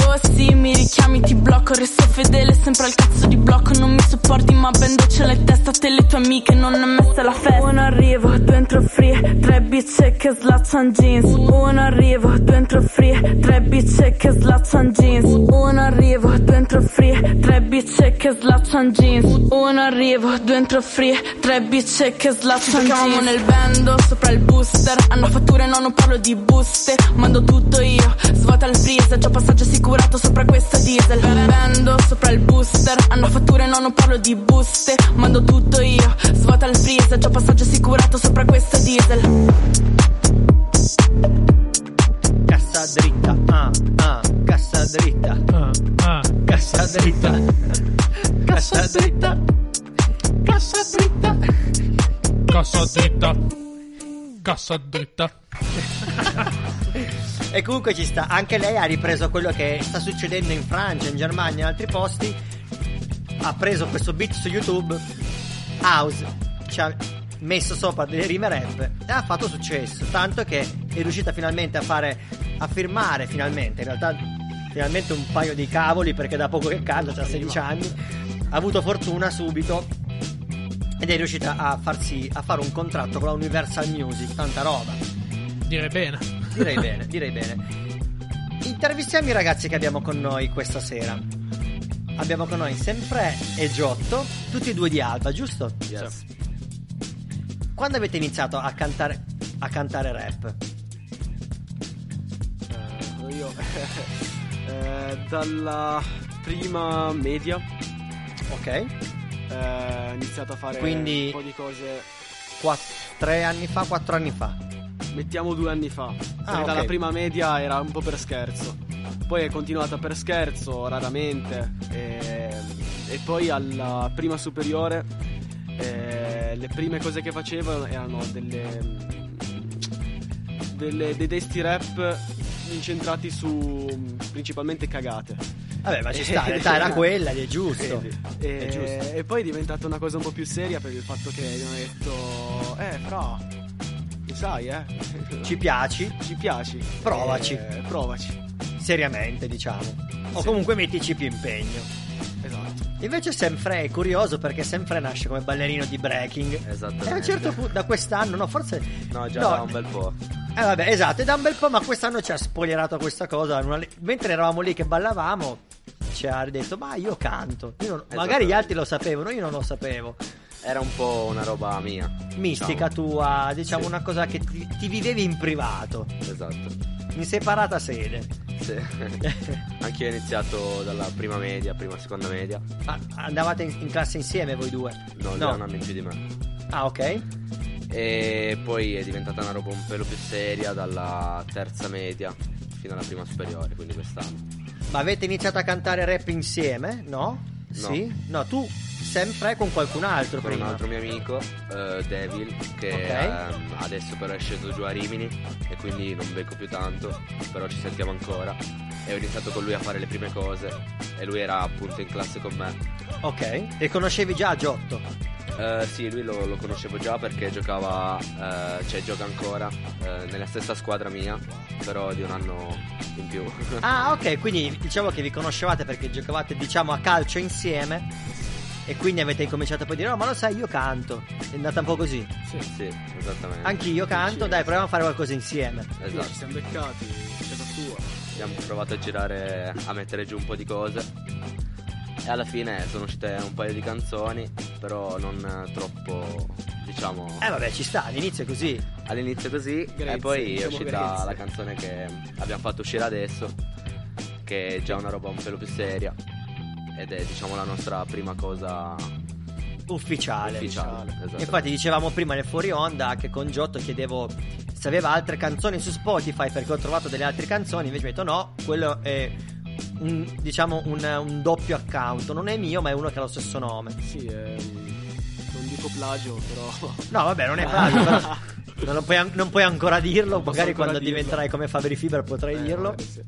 Oh sì mi richiami ti blocco. Resto fedele Sempre al cazzo di blocco. Non mi sopporti ma ben doccia le testa te le tue amiche. Non è messa la festa. Uno arrivo Due entro free Tre bitch che slaccian jeans. Uno arrivo Due entro free Tre bitch che slaccian jeans Uno arrivo Due entro free Tre bitch che slaccian jeans. Uno arrivo Due entro free Tre bitch che slaccian jeans. nel bando Sopra il booster. Hanno fatture no non parlo di buste. Mando tutto io Svuota il freezer. Già passaggio assicurato sopra questo diesel. Bando sopra il booster. Hanno fatture no non parlo di buste. Mando tutto io Svuota il freezer. Già passaggio assicurato sopra questo diesel Cassa dritta, ah, ah, cassa dritta, ah, ah, cassa dritta, cassa dritta, cassa dritta, cassa dritta, cassa dritta. E comunque ci sta, anche lei ha ripreso quello che sta succedendo in Francia, in Germania e in altri posti. Ha preso questo beat su YouTube, House, ci ha messo sopra delle rime rap e ha fatto successo. Tanto che è riuscita finalmente a fare, a firmare finalmente, in realtà finalmente un paio di cavoli perché da poco che canta, ha 16 anni, ha avuto fortuna subito ed è riuscita a farsi, a fare un contratto con la Universal Music, tanta roba. Direi bene. Direi bene, direi bene. In intervistiamo i ragazzi che abbiamo con noi questa sera. Abbiamo con noi Sempre e Giotto, tutti e due di Alba, giusto? Yes. Quando avete iniziato a cantare, a cantare rap? Eh, io eh, dalla prima media Ok. eh, ho iniziato a fare Quindi- un po' di cose. Quatt- tre anni fa, quattro anni fa. Mettiamo due anni fa. Ah, ok. Dalla prima media era un po' per scherzo. Poi è continuata per scherzo, raramente. E, e poi alla prima superiore eh, le prime cose che facevo erano delle, delle- dei testi rap incentrati su principalmente cagate. Vabbè, ma ci sta, era quella è giusto. E, È giusto. e poi è diventata una cosa un po' più seria per il fatto che hanno detto Eh fra Lo sai eh Ci piaci? Ci piaci Provaci. Eh, Provaci Seriamente, diciamo. O Sì. comunque mettici più impegno. Invece Semfre è curioso perché Semfre nasce come ballerino di breaking. Esattamente. E a un certo punto, da quest'anno, no, forse. No, già no, da un bel po'. Eh vabbè, esatto, è da un bel po', ma quest'anno ci ha spoilerato questa cosa. Una- mentre eravamo lì che ballavamo, ci ha detto: Ma io canto. Io non- Magari gli altri lo sapevano, io non lo sapevo. Era un po' una roba mia. Mistica diciamo. tua, diciamo Sì. una cosa che ti, ti vivevi in privato, Esatto. In separata sede. Sì. Anche io ho iniziato dalla prima media, prima seconda media. Ah, andavate in, in classe insieme voi due? No, ha un anno in più di me. Ah, ok. E poi è diventata una roba un pelo più seria dalla terza media fino alla prima superiore, quindi quest'anno. Ma avete iniziato a cantare rap insieme? No? No. Sì? No, tu sempre con qualcun altro Con prima. un altro mio amico, eh, Devil, che Ok. ehm, adesso però è sceso giù a Rimini e quindi non becco più tanto, però ci sentiamo ancora. E ho iniziato con lui a fare le prime cose e lui era appunto in classe con me. Ok. E conoscevi già Giotto? Eh, sì, lui lo, lo conoscevo già perché giocava, eh, cioè gioca ancora eh, nella stessa squadra mia, però di un anno in più. Ah, ok, quindi diciamo che vi conoscevate perché giocavate, diciamo, a calcio insieme. E quindi avete incominciato poi a dire: No, ma lo sai, io canto. È andata un po' così. Sì, sì, esattamente. Anch'io canto, dai, proviamo a fare qualcosa insieme. Esatto. Ci siamo beccati Casa tua Abbiamo provato a girare, a mettere giù un po' di cose. E alla fine sono uscite un paio di canzoni, però non troppo, diciamo. Eh, vabbè, ci sta, all'inizio è così. All'inizio così, Grazie, e poi è diciamo uscita grazie. la canzone che abbiamo fatto uscire adesso, che è già una roba un pelo più seria. Ed è, diciamo, la nostra prima cosa Ufficiale. ufficiale. esatto. Infatti dicevamo prima nel fuori onda che con Giotto chiedevo se aveva altre canzoni su Spotify perché ho trovato delle altre canzoni, invece mi ha detto no, quello è un, diciamo un, un doppio account, non è mio ma è uno che ha lo stesso nome. Sì eh, Non dico plagio però No vabbè non è plagio, però non, puoi, non puoi ancora dirlo, Non magari ancora quando dirlo. diventerai come Fabri Fiber potrai Eh, dirlo. sì.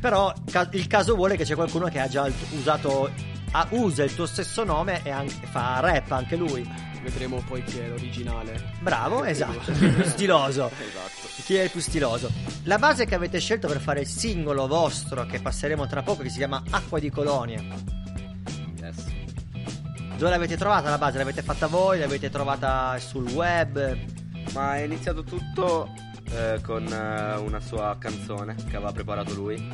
Però ca- il caso vuole che c'è qualcuno che ha già usato, ha- usa il tuo stesso nome e anche- fa rap anche lui. Vedremo poi chi è l'originale Bravo, esatto, il più stiloso. Esatto Chi è il più stiloso? La base che avete scelto per fare il singolo vostro, che passeremo tra poco, che si chiama Acqua di Colonia. Yes. Dove l'avete trovata la base? L'avete fatta voi? L'avete trovata sul web? Ma è iniziato tutto eh, con eh, una sua canzone che aveva preparato lui,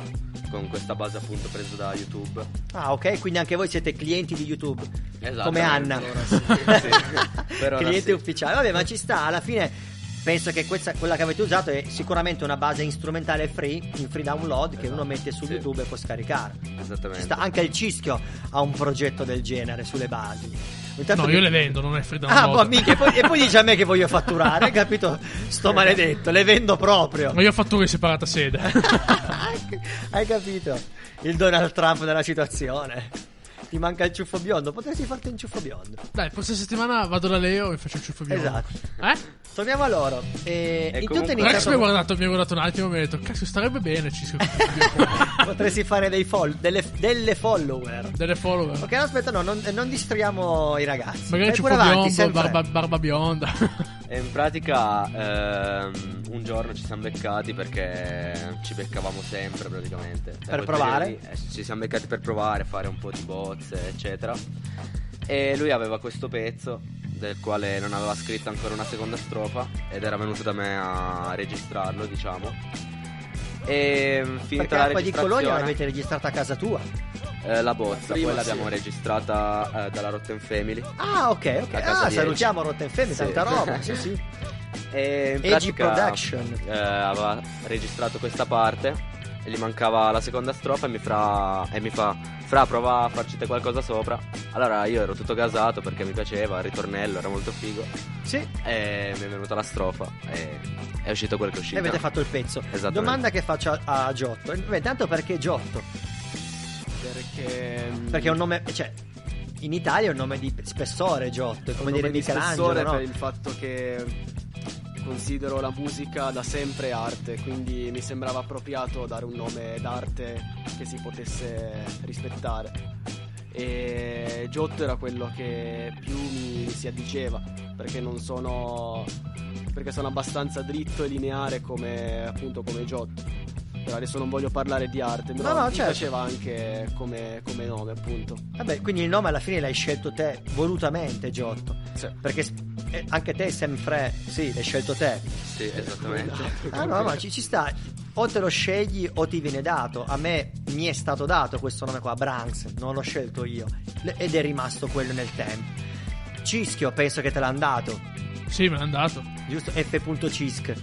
con questa base appunto presa da YouTube. Ah, ok, quindi anche voi siete clienti di YouTube. Esatto. Come Anna. Allora sì, sì. Per ora Cliente sì. ufficiale. Vabbè, ma ci sta, alla fine. Penso che questa, quella che avete usato è sicuramente una base strumentale free, in free download, che uno mette su Esatto. Sì. YouTube e può scaricare. Esattamente. Ci sta. Anche il Cischio ha un progetto del genere sulle basi. Intanto No, mi- io le vendo, non è free Ah, boh, minchia, e, poi, e poi dice a me che voglio fatturare, hai capito? Sto maledetto, le vendo proprio. Ma io fatturo in separata sede. hai capito? Il Donald Trump della situazione. Ti manca il ciuffo biondo, potresti farti un ciuffo biondo. Dai, prossima settimana vado da Leo e faccio il ciuffo biondo. Esatto. Eh? Torniamo a loro. E, E in comunque- Rex mi ha iniziato. guardato, mi ha guardato un attimo e mi ha detto, cazzo, starebbe bene, ci Potresti fare dei fol- delle, delle follower. delle follower. Ok, aspetta, no, non, non distriamo i ragazzi. Magari Vai ciuffo avanti, biondo, sempre. barba, barba bionda. E in pratica ehm, un giorno ci siamo beccati perché ci beccavamo sempre praticamente. Per quel provare? periodo lì, eh, ci siamo beccati per provare, fare un po' di bozze, eccetera. E lui aveva questo pezzo del quale non aveva scritto ancora una seconda strofa ed era venuto da me a registrarlo, diciamo. E mm, finita la Acqua di Colonia registrazione, l'avete registrata a casa tua. eh, la bozza, Prima poi l'abbiamo sì. registrata eh, dalla Rotten Family. Ah, ok, ok. Ah, salutiamo. Rotten Family, Sì. tanta roba. sì, sì. E in pratica, Production. eh, aveva registrato questa parte e gli mancava la seconda strofa e mi, fra, e mi fa Fra prova a farci te qualcosa sopra Allora io ero tutto gasato perché mi piaceva Il ritornello era molto figo Sì. E mi è venuta la strofa E è uscito quel che è uscito E avete fatto il pezzo. Esattamente. Domanda che faccio a, a Giotto. Beh, tanto perché Giotto? Perché. Perché è un nome. Cioè, in Italia è un nome di spessore, Giotto. È come un dire nome di Michelangelo. spessore No? per il fatto che considero la musica da sempre arte, quindi mi sembrava appropriato dare un nome d'arte che si potesse rispettare. E Giotto era quello che più mi si addiceva, perché non sono perché sono abbastanza dritto e lineare come appunto come Giotto. Però adesso non voglio parlare di arte, però No, no, mi certo. piaceva anche come, come nome, appunto. Vabbè, quindi il nome alla fine l'hai scelto te volutamente, Giotto. Sì. Perché eh, anche te, sempre. Sì, l'hai scelto te. Sì, esattamente Ah, no, ma ci, ci sta. O te lo scegli o ti viene dato. A me mi è stato dato questo nome qua, Branks. Non l'ho scelto io. Ed è rimasto quello nel tempo. Cischio, penso che te l'hanno dato. Sì, me l'ha dato. Giusto? F.Cisc.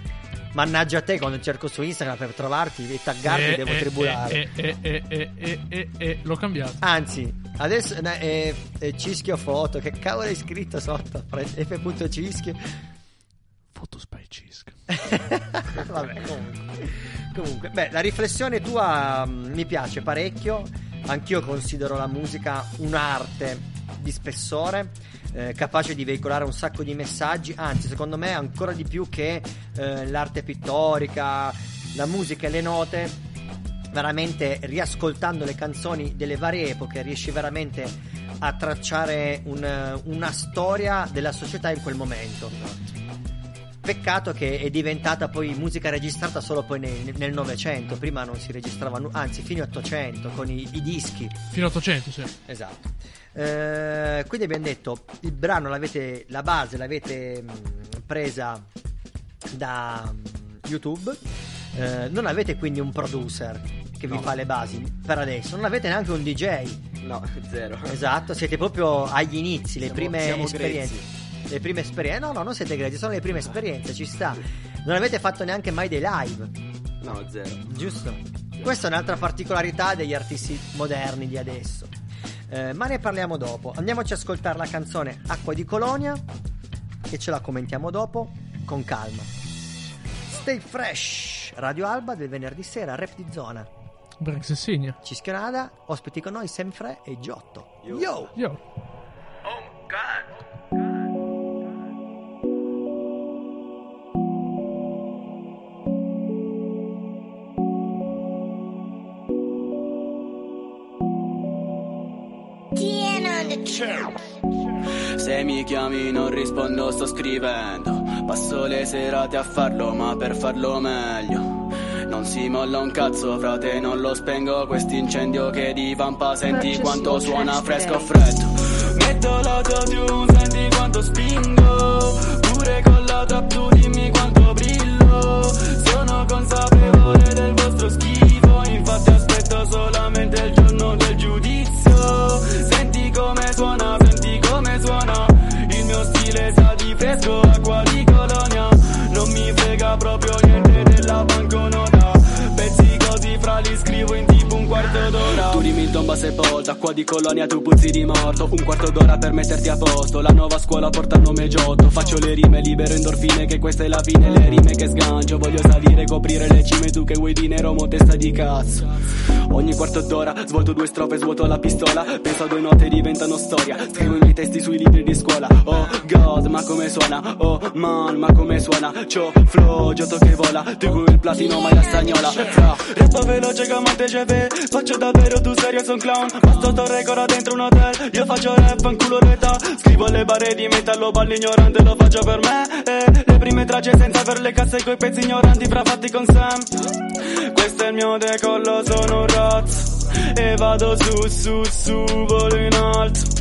Mannaggia a te quando cerco su Instagram per trovarti e taggarti Eh, devo eh, tribulare. eh, eh, eh, eh, eh, eh, eh, l'ho cambiato. Anzi, adesso eh, eh, eh, Cischio foto, che cavolo hai scritto sotto? F.Cischio. Foto Spy Cisc. Vabbè, comunque. Comunque, beh, la riflessione tua mm, mi piace parecchio. Anch'io considero la musica un'arte di spessore, eh, capace di veicolare un sacco di messaggi, anzi, secondo me ancora di più che eh, l'arte pittorica, la musica e le note. Veramente riascoltando le canzoni delle varie epoche riesci veramente a tracciare un- una storia della società in quel momento. Peccato che è diventata poi musica registrata solo poi nel Novecento, prima non si registrava, nu- anzi fino all'Ottocento con i, i dischi. Fino a 800, sì. Esatto. Eh, quindi abbiamo detto il brano l'avete, la base l'avete mh, presa da mh, YouTube. Eh, non avete quindi un producer che vi No. fa le basi per adesso, non avete neanche un DJ. No, zero Esatto, siete proprio agli inizi, le Siamo- prime siamo esperienze. grezzi. Le prime esperienze. No, no, non siete grezzi, sono le prime esperienze, ci sta. Non avete fatto neanche mai dei live, No, zero giusto? Questa è un'altra particolarità degli artisti moderni di adesso. Eh, ma ne parliamo dopo. Andiamoci a ascoltare la canzone Acqua di Colonia e ce la commentiamo dopo con calma. Stay fresh, Radio Alba del venerdì sera, rap di zona. Branks e Signa. Cischionada, ospiti con noi Semfre e Giotto. Yo! Yo. Se mi chiami non rispondo, sto scrivendo. Passo le serate a farlo, ma per farlo meglio. Non si molla un cazzo, frate, non lo spengo. Quest'incendio che divampa, senti quanto suona fresco freddo. Metto l'autotune, senti quanto spingo. Pure con la trap tu dimmi quanto brillo. Sono consapevole del vostro schifo, sepolta, acqua di colonia, tu puzzi di morto. Un quarto d'ora per metterti a posto. La nuova scuola porta il nome Giotto. Faccio le rime, libero endorfine, che questa è la fine. Le rime che sgancio, voglio salire, coprire le cime. Tu che vuoi di nero, mo testa di cazzo. Ogni quarto d'ora svolto due strofe, svuoto la pistola. Penso a due note diventano storia. Scrivo i miei testi sui libri di scuola. Oh god, ma come suona? Oh man, ma come suona? C'ho flow, giotto che vola. Tu con il platino, mai la stagnola. Fra rap veloce come TGV. Faccio davvero tu serio, son clown. Basta sto record dentro un hotel. Io faccio rap, in culo l'età. Scrivo le barre di metallo, ballo ignorante, lo faccio per me. Eh, le prime tracce senza per le casse coi pezzi ignoranti, fra fatti con Sam. Questo è il mio decollo, sono un razzo. E vado su, su, su, volo in alto.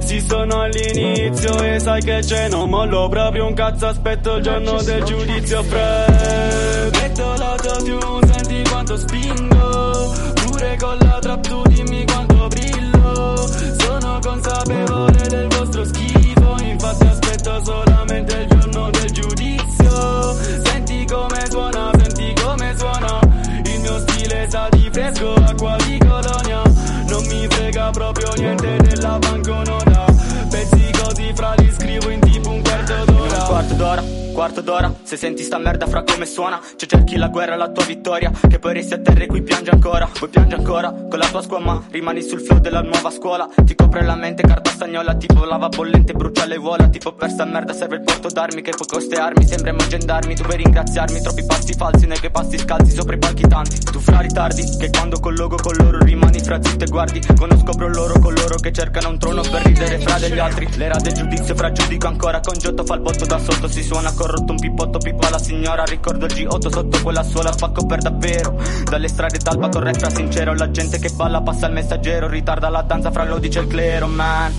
Sì sono all'inizio e sai che c'è Non mollo proprio un cazzo aspetto il giorno del giudizio Fred Metto l'autotune senti quanto spingo Pure con la trap tu dimmi quanto brillo. Sono consapevole del vostro schifo Infatti aspetto solamente il giorno del giudizio. Senti come suona, senti come suona. Il mio stile sa di fresco, acqua di colonia. Non mi frega proprio niente della banconota. Pezzi così fra li scrivo in tipo un quarto d'ora. Un quarto d'ora, quarto d'ora Se senti sta merda fra come suona Ci cerchi la guerra, la tua vittoria Che poi resti a terra e qui piangi ancora Poi piangi ancora con la tua squama Rimani sul flow della nuova scuola Ti copre la mente carta stagnola Tipo lava bollente, brucia le uova Tipo per sta merda serve il porto d'armi Che poi coste armi, sembremo gendarmi Tu vuoi ringraziarmi, troppi passi falsi Noi che passi scalzi sopra i palchi tanti Tu fra ritardi, che quando colloco con loro Rimani fra zitte e guardi Conosco proprio loro coloro che cercano un trono Per ridere fra degli altri L'era del giudizio fra giudico ancora Con Giotto fa il botto da sotto Si suona corrotto un pippotto pippa la signora. Ricordo il G8 sotto quella suola Spacco per davvero. Dalle strade d'alba fra sincero La gente che balla passa il messaggero. Ritarda la danza fra l'odice e il clero man.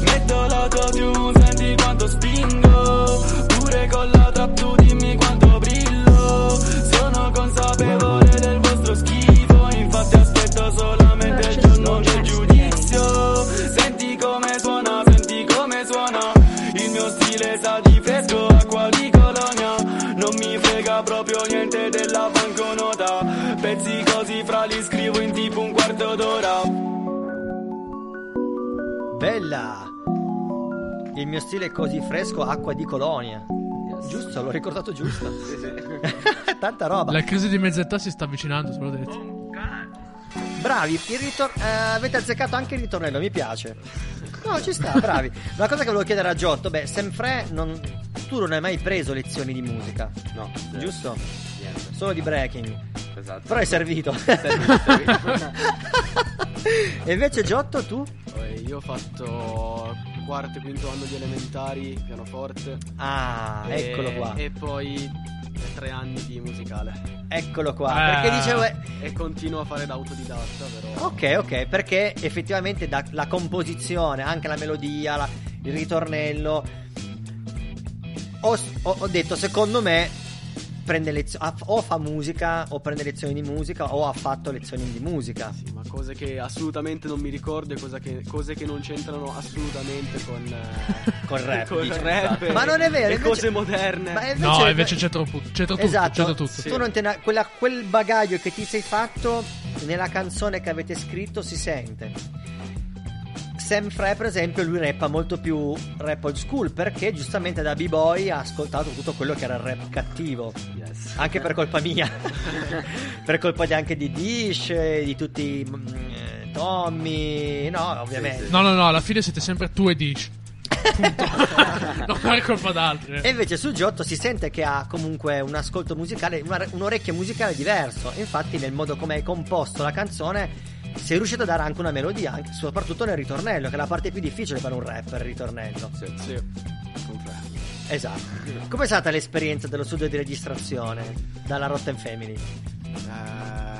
Metto l'autotune, senti quanto spingo. Pure con la trap tu dimmi quanto brillo. Sono consapevole del vostro schifo Infatti aspetto solamente il giorno del giudizio. Senti come suona, senti come suona. Il mio stile sa di fresco, frega proprio niente della banconota Pezzi così fra li scrivo in tipo un quarto d'ora Bella! Il mio stile è così fresco, acqua di colonia. Giusto, l'ho ricordato giusto. Tanta roba. La crisi di mezz'età si sta avvicinando, te l'ho detto. Bravi, il ritor- eh, avete azzeccato anche il ritornello, mi piace. No, ci sta, bravi. Una cosa che volevo chiedere a Giotto, beh, Semfre, non, tu non hai mai preso lezioni di musica. No. Giusto? Niente. Solo di breaking. Esatto. Però è servito. e invece Giotto, tu? Poi Io ho fatto quarto e quinto anno di elementari, pianoforte. Ah, e- eccolo qua. E poi tre anni di musicale. Eccolo qua. Ah. Perché dicevo... E continuo a fare da autodidatta, però. Ok, ok, perché effettivamente da- la composizione, anche la melodia, la- il ritornello. Ho, ho- ho detto, secondo me, prende lezioni, o fa musica, o prende lezioni di musica, o ha fatto lezioni di musica. Sì, ma cose che assolutamente non mi ricordo e cosa che- cose che non c'entrano assolutamente con, eh, Col rap, con il dice. rap e- Ma non è vero, e invece- cose moderne. Ma No, invece c'entra, pu- c'entra tutto. Esatto, tutto. tu non te ne- quella- quel bagaglio che ti sei fatto nella canzone che avete scritto si sente. Sam Frey, per esempio, lui rappa molto più rap old school perché giustamente da b-boy ha ascoltato tutto quello che era il rap cattivo. Anche per colpa mia, per colpa di- anche di Dish, di tutti mm, eh, Tommy, no, ovviamente. No, no, no, alla fine siete sempre tu e Dish. Non è colpa d'altri. E invece su Giotto si sente che ha comunque un ascolto musicale, un orecchio musicale diverso. Infatti, nel modo come hai composto la canzone, sei riuscito a dare anche una melodia, anche- soprattutto nel ritornello, che è la parte più difficile per un rapper, il ritornello. Sì, confermo. Esatto. Com'è stata l'esperienza dello studio di registrazione dalla Rotten Family?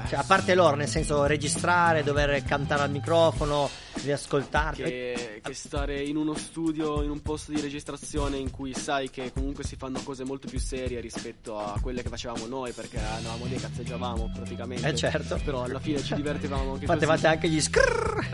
Cioè, a parte loro, nel senso registrare, dover cantare al microfono, riascoltarti. Che, che stare in uno studio, in un posto di registrazione in cui sai che comunque si fanno cose molto più serie rispetto a quelle che facevamo noi, perché andavamo lì e cazzeggiavamo praticamente. Eh, certo. Però alla fine ci divertivamo anche Facevate così. anche gli scrrr.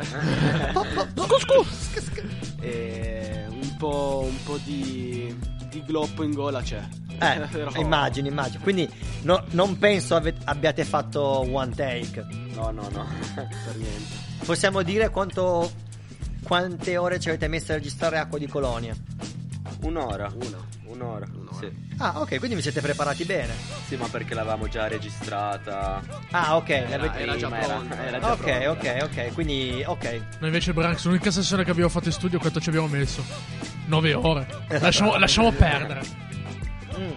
E un po', un po' di, di gloppo in gola c'è. Eh, Però- immagino, immagino. Quindi no- non penso ave- abbiate fatto one take. No, no, no. per niente. Possiamo dire quanto, quante ore ci avete messo a registrare Acqua di Colonia? Un'ora. Un'ora. Sì. Ah, ok, quindi vi siete preparati bene. Sì, ma perché l'avevamo già registrata. Ah, ok. Era, l'avete- era già pronta. Era già ok, pronta. ok, ok. Quindi, ok. Noi invece Branks, l'unica sessione che abbiamo fatto in studio, quanto ci abbiamo messo? 9 ore. Lasciamo, lasciamo perdere. Mm.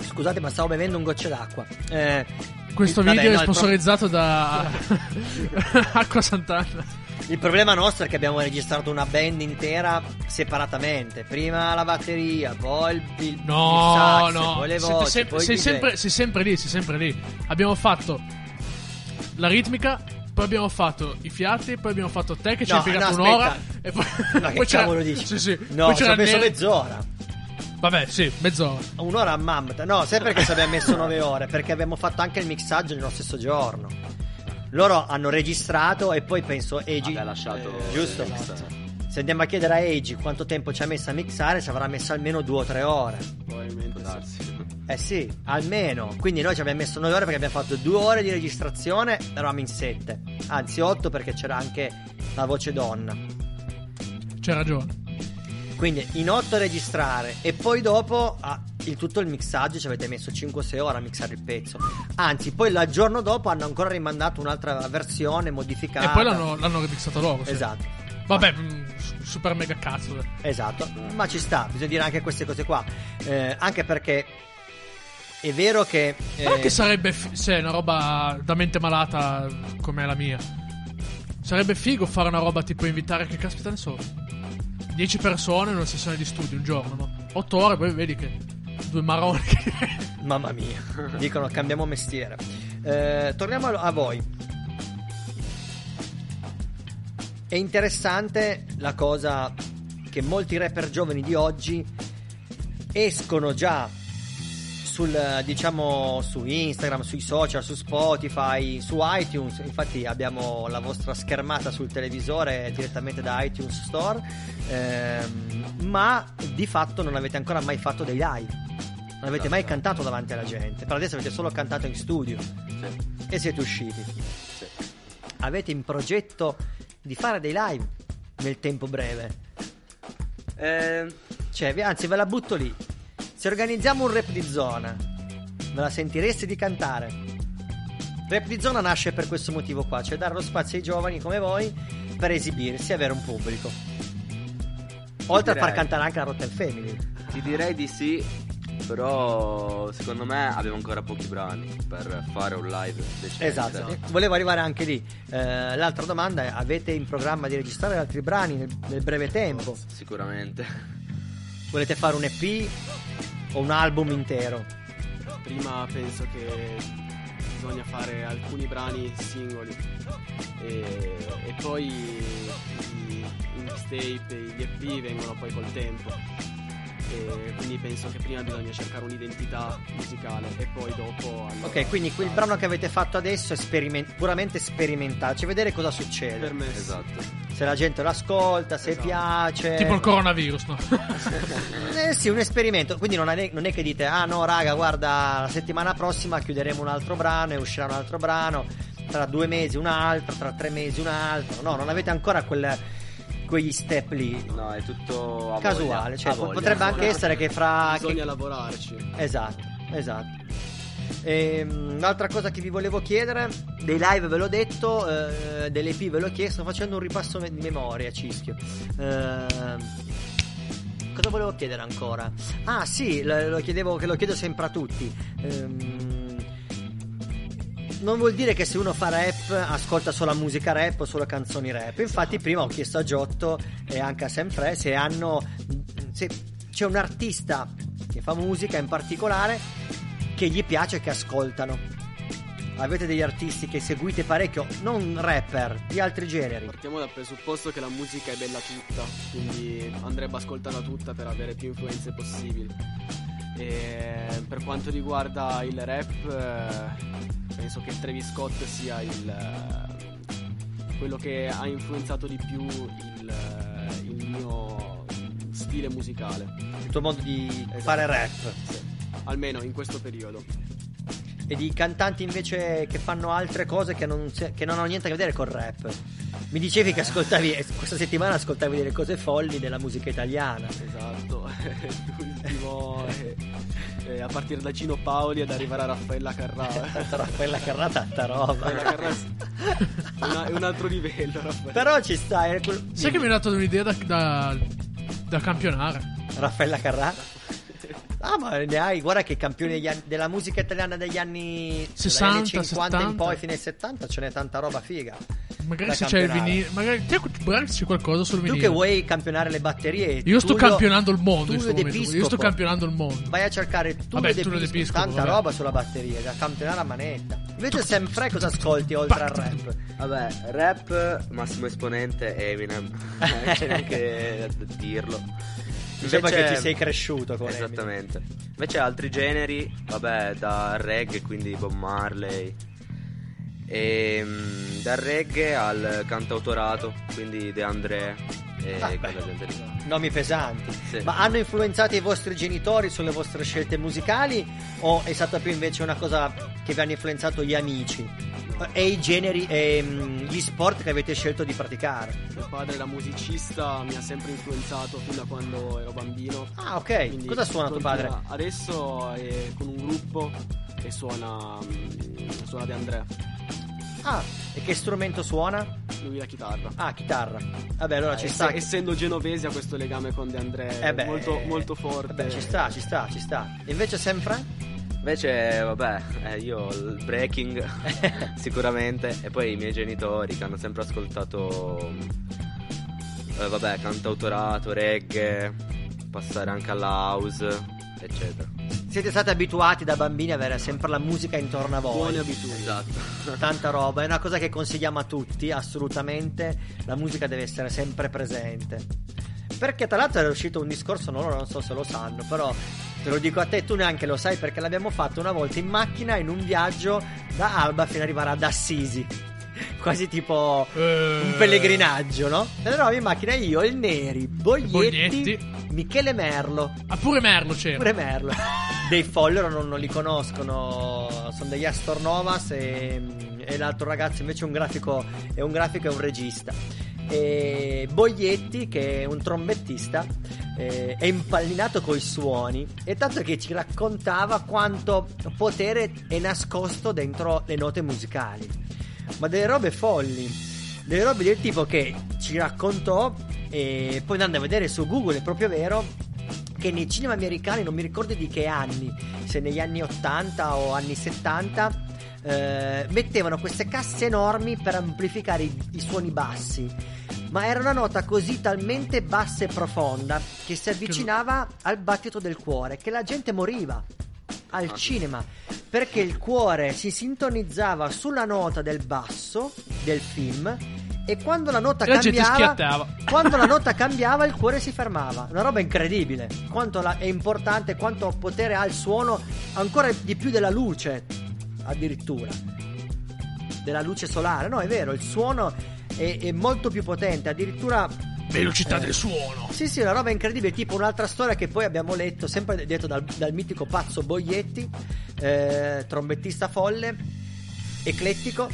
Scusate, ma stavo bevendo un goccio d'acqua. Eh, Questo vabbè, video no, è il pro- sponsorizzato da Acqua Sant'Anna. Il problema nostro è che abbiamo registrato una band intera separatamente. Prima la batteria, poi il, il, No, sax, no, poi le voci, sem- poi sei, sempre, sei sempre lì, sei sempre lì. Abbiamo fatto la ritmica, poi abbiamo fatto i fiati, poi abbiamo fatto te che ci No, hai impiegato no, un'ora. aspetta. E poi, Ma che poi c'era- dici? Sì, sì. No, poi ci c'era ho messo mezz'ora. Vabbè, sì, mezz'ora. Un'ora a Mammoth. No, sai perché ci abbiamo messo nove ore? Perché abbiamo fatto anche il mixaggio nello stesso giorno. Loro hanno registrato e poi penso Eiji. Vabbè, lasciato Eh, giusto? Se andiamo a chiedere a Eiji quanto tempo ci ha messo a mixare, ci avrà messo almeno due o tre ore. Probabilmente sì. Eh sì, almeno. Quindi noi ci abbiamo messo 9 ore perché abbiamo fatto due ore di registrazione, eravamo in 7. Anzi 8 perché c'era anche la voce donna. C'hai ragione. Quindi in 8 a registrare e poi dopo ah, il tutto il mixaggio ci avete messo 5-6 ore a mixare il pezzo. Anzi, poi il giorno dopo hanno ancora rimandato un'altra versione modificata. E poi l'hanno, l'hanno remixato loro. sì. Esatto. Vabbè, mm, super mega cazzo. Esatto, ma ci sta, bisogna dire anche queste cose qua. Eh, anche perché è vero che. eh, che sarebbe, fi- se è una roba da mente malata come la mia. Sarebbe figo fare una roba tipo invitare, che caspita ne so, 10 persone in una sessione di studio un giorno, no? 8 ore, poi vedi che due maroni. Mamma mia, dicono cambiamo mestiere. Eh, torniamo a, voi. È interessante la cosa che molti rapper giovani di oggi escono già sul diciamo su Instagram, sui social, su Spotify, su iTunes. Infatti abbiamo la vostra schermata sul televisore direttamente da iTunes Store. ehm, ma di fatto non avete ancora mai fatto dei live. Non avete mai cantato davanti alla gente. Per adesso avete solo cantato in studio. E siete usciti. Avete in progetto di fare dei live nel tempo breve. Cioè, vi- anzi, ve la butto lì. Se organizziamo un rap di zona, ve la sentireste di cantare? Rap di zona nasce per questo motivo qua, cioè dare lo spazio ai giovani come voi per esibirsi e avere un pubblico. Oltre a far direi. cantare anche la Rotten Family. Ti direi di sì, però secondo me abbiamo ancora pochi brani per fare un live decente. Esatto, volevo arrivare anche lì. Eh, l'altra domanda è: avete in programma di registrare altri brani nel, nel breve tempo? Sicuramente. Volete fare un EP o un album intero? Prima penso che bisogna fare alcuni brani singoli e, e poi i, i mixtape, gli EP vengono poi col tempo. E quindi penso che prima bisogna cercare un'identità musicale e poi dopo allora, Ok, quindi quel brano che avete fatto adesso è esperiment- puramente sperimentale, cioè vedere cosa succede. Per me Esatto. Se la gente l'ascolta, se piace. tipo il coronavirus, no? Eh sì, un esperimento. Quindi non è, non è che dite, ah no, raga, guarda, la settimana prossima chiuderemo un altro brano e uscirà un altro brano. Tra due mesi un altro, tra tre mesi un altro. No, non avete ancora quel, quegli step lì. No, è tutto a Casuale, voglia, cioè a voglia. potrebbe anche essere che fra. bisogna che- lavorarci. Esatto, esatto. Ehm, un'altra cosa che vi volevo chiedere, dei live ve l'ho detto, eh, dell'EP ve l'ho chiesto, facendo un ripasso di memoria, Cischio. Ehm, cosa volevo chiedere ancora? Ah sì, lo, lo chiedevo, che lo chiedo sempre a tutti. Ehm, non vuol dire che se uno fa rap ascolta solo musica rap o solo canzoni rap. Infatti, prima ho chiesto a Giotto e anche a Sempre se hanno. se c'è un artista che fa musica in particolare che gli piace e che ascoltano. Avete degli artisti che seguite parecchio, non rapper, di altri generi. Partiamo dal presupposto che la musica è bella tutta, quindi andrebbe ascoltata tutta per avere più influenze possibili. E per quanto riguarda il rap, eh, penso che Travis Scott sia il, eh, quello che ha influenzato di più il, eh, il mio stile musicale. Il tuo modo di Esatto. fare rap. Sì, almeno in questo periodo. E di cantanti invece che fanno altre cose che non, che non hanno niente a che vedere col rap. Mi dicevi che ascoltavi, eh, questa settimana ascoltavi delle cose folli della musica italiana. Esatto, l'ultimo eh, eh, a partire da Gino Paoli ad arrivare a Raffaella Carrà. Raffaella Carrà tanta roba. Raffaella Carrà è, una- è un altro livello. Raffaella. Però ci sta. è quel- Sai che mi hai dato un'idea da, da, da campionare? Raffaella Carrà? Ah, ma ne hai, guarda che campioni degli anni- della musica italiana degli anni 60, dagli anni 50 in 70. poi fino ai 70 ce n'è tanta roba figa. Magari se c'è il vinile. Magari, te- Branks c'è qualcosa sul Tu vinile. che vuoi campionare le batterie. Io sto campionando il mondo in. Io sto campionando il mondo. Vai a cercare Tullio Vabbè, De Piscopo, Piscopo, tanta vabbè. roba sulla batteria da campionare a manetta. Invece sempre cosa ascolti oltre al rap? Vabbè, rap, massimo esponente Eminem. non c'è neanche da dirlo. Diciamo che ci sei cresciuto con Esattamente. Invece altri generi, vabbè, da reggae, quindi Bob Marley. E mm, dal reggae al cantautorato, quindi De André e Ah, quella gente lì. Nomi pesanti. Sì. Ma hanno influenzato i vostri genitori sulle vostre scelte musicali? O è stata più invece una cosa che vi hanno influenzato gli amici? E i generi e mm, gli sport che avete scelto di praticare? Mio padre era musicista, mi ha sempre influenzato fin da quando ero bambino. Ah, ok. Quindi Cosa suona tuo padre? Adesso è con un gruppo e suona, mm, suona De André. Ah, e che strumento suona? Lui la chitarra. Ah, chitarra. Vabbè, allora ci Ess- sta. Essendo genovese ha questo legame con De André Eh beh, molto, molto forte. Vabbè, ci sta, ci sta, ci sta. E invece sempre? Invece, vabbè, eh, io il breaking sicuramente e poi i miei genitori che hanno sempre ascoltato eh, vabbè, cantautorato, reggae, passare anche alla house, eccetera. Siete stati abituati da bambini ad avere sempre la musica intorno a voi. Buone abitudini. Esatto. Tanta roba, è una cosa che consigliamo a tutti, assolutamente. La musica deve essere sempre presente. Perché tra l'altro era uscito un discorso, no, non so se lo sanno, però te lo dico a te, tu neanche lo sai perché l'abbiamo fatto una volta in macchina in un viaggio da Alba fino ad arrivare ad Assisi. Quasi tipo un pellegrinaggio, no? E eravamo in macchina io, il Neri, Boglietti, Boglietti. Michele Merlo. Ah, pure Merlo c'era. Pure Merlo. Dei Follero non, non li conoscono, sono degli Astor Novas e, e l'altro ragazzo invece è un grafico, è un grafico e un regista. E Boglietti, che è un trombettista, eh, è impallinato coi suoni e tanto che ci raccontava quanto potere è nascosto dentro le note musicali. Ma delle robe folli, delle robe del tipo che ci raccontò e poi andando a vedere su Google, è proprio vero, che nei cinema americani, non mi ricordo di che anni, se negli anni 80 o anni 70, eh, mettevano queste casse enormi per amplificare i, i suoni bassi. Ma era una nota così talmente bassa e profonda che si avvicinava al battito del cuore, che la gente moriva al cinema perché il cuore si sintonizzava sulla nota del basso del film e quando la nota la cambiava quando la nota cambiava il cuore si fermava. Una roba incredibile. Quanto la- è importante quanto potere ha il suono ancora di più della luce addirittura della luce solare no è vero il suono è, è molto più potente addirittura Velocità Eh. del suono. sì, sì, una roba incredibile, tipo un'altra storia che poi abbiamo letto, sempre detto dal, dal mitico pazzo Boglietti, eh, trombettista folle, eclettico.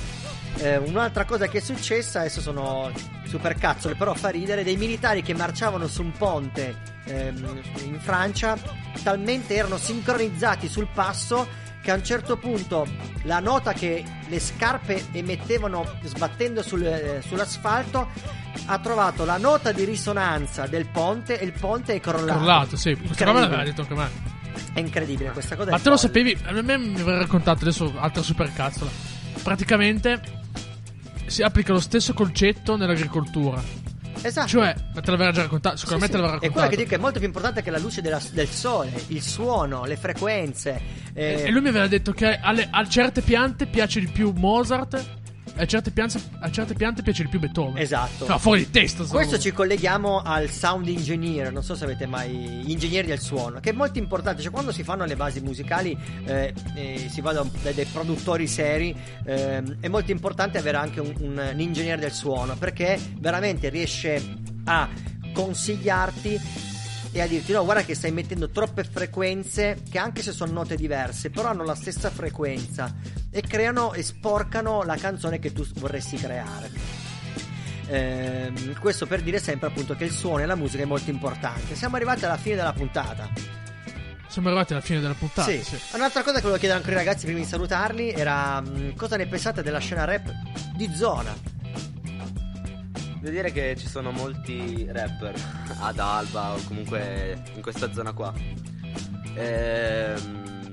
Eh, un'altra cosa che è successa, adesso sono super cazzole, però fa ridere, dei militari che marciavano su un ponte ehm, in Francia, talmente erano sincronizzati sul passo che a un certo punto la nota che le scarpe emettevano sbattendo sul- eh, sull'asfalto ha trovato la nota di risonanza del ponte e il ponte è crollato. Crollato, sì. Questa roba l'aveva detto anche me. È incredibile questa cosa. Ma te lo sapevi? A me mi aveva raccontato adesso altra supercazzola. Praticamente si applica lo stesso concetto nell'agricoltura. Esatto. Cioè, te l'aveva già raccontato, Sì, sicuramente sì. te l'aveva È quello raccontato. che dico è molto più importante che la luce della- del sole, il suono, le frequenze. eh, E lui mi aveva detto che alle- a certe piante piace di più Mozart. A certe, piante, a certe piante piace di più Beethoven. Esatto. No, fuori di testa. sto- Questo ci colleghiamo al sound engineer, non so se avete mai gli ingegneri del suono, che è molto importante, cioè quando si fanno le basi musicali eh, e si va da dai, dai produttori seri, ehm, è molto importante avere anche un, un, un ingegnere del suono, perché veramente riesce a consigliarti e a dirti no guarda che stai mettendo troppe frequenze che anche se sono note diverse però hanno la stessa frequenza e creano e sporcano la canzone che tu vorresti creare Ehm, questo per dire sempre appunto che il suono e la musica è molto importante. Siamo arrivati alla fine della puntata. Siamo arrivati alla fine della puntata. sì. sì. Un'altra cosa che volevo chiedere ancora ai ragazzi prima di salutarli era cosa ne pensate della scena rap di zona? Devo dire che ci sono molti rapper ad Alba o comunque in questa zona qua. Ehm,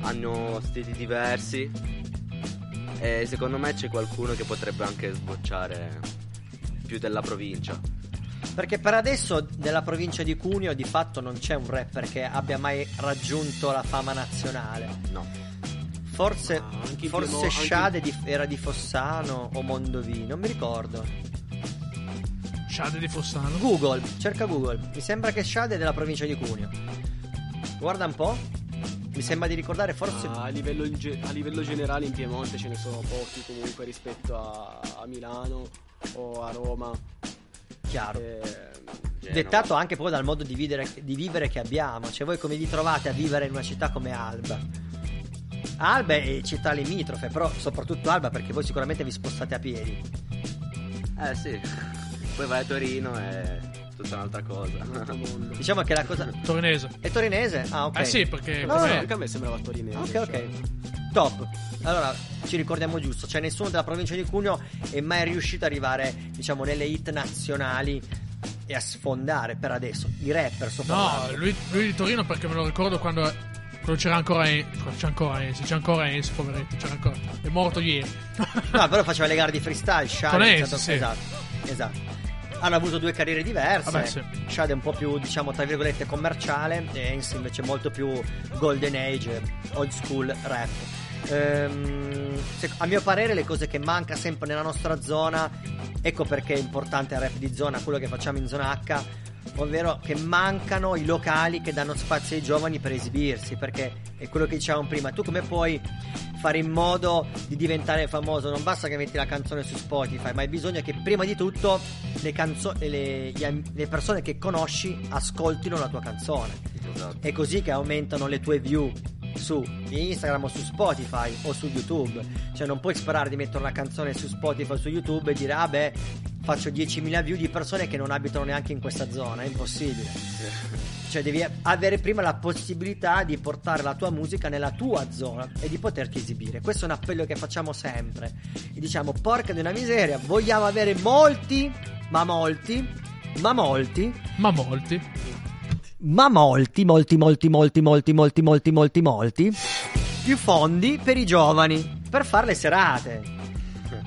hanno stili diversi e secondo me c'è qualcuno che potrebbe anche sbocciare più della provincia. Perché per adesso nella provincia di Cuneo di fatto non c'è un rapper che abbia mai raggiunto la fama nazionale. No. Forse, anche in forse anche- Shade di- era di Fossano o Mondovì, non mi ricordo. Shade di Fossano. Google, cerca Google. Mi sembra che Shade è della provincia di Cuneo. Guarda un po'. Mi sembra di ricordare forse. A livello, ge- a livello generale in Piemonte ce ne sono pochi comunque rispetto a, a Milano o a Roma. Chiaro. Eh, Dettato anche poi dal modo di vivere, di vivere che abbiamo. Cioè, voi come vi trovate a vivere in una città come Alba? Alba e città limitrofe, però soprattutto Alba perché voi sicuramente vi spostate a piedi. Eh sì. Poi vai a Torino e tutta un'altra cosa. Diciamo che la cosa. Torinese. È torinese? Ah, ok. Eh sì, perché No, no, no. Anche a me sembrava torinese. Ok, ok. Top. Allora, ci ricordiamo giusto, cioè nessuno della provincia di Cuneo è mai riuscito ad arrivare, diciamo, nelle hit nazionali e a sfondare per adesso. I rapper No, lui, lui di Torino perché me lo ricordo quando, quando c'era ancora En- quando c'è ancora Enzi, c'è ancora Enzi, poveretto, c'era ancora. È morto ieri. No, però faceva le gare di freestyle, Shade Con stato- sì. Esatto, esatto. Hanno avuto due carriere diverse. Vabbè, sì. Shade è un po' più, diciamo, tra virgolette, commerciale e Enzi invece molto più golden age, old school rap. Ehm, se- a mio parere le cose che manca sempre nella nostra zona, ecco perché è importante il rap di zona, quello che facciamo in zona H, ovvero che mancano i locali che danno spazio ai giovani per esibirsi, perché è quello che dicevamo prima, tu come puoi fare in modo di diventare famoso? Non basta che metti la canzone su Spotify, ma hai bisogno che prima di tutto le, canzo- le- le persone che conosci ascoltino la tua canzone. Esatto. È così che aumentano le tue view su Instagram o su Spotify o su YouTube. Cioè non puoi sperare di mettere una canzone su Spotify o su YouTube e dire ah beh faccio 10.000 view di persone che non abitano neanche in questa zona, è impossibile. Cioè devi avere prima la possibilità di portare la tua musica nella tua zona e di poterti esibire. Questo è un appello che facciamo sempre. E diciamo porca di una miseria, vogliamo avere molti, ma molti, ma molti Ma molti. Ma molti, molti, molti, molti, molti, molti, molti, molti, molti, più fondi per i giovani, per fare le serate.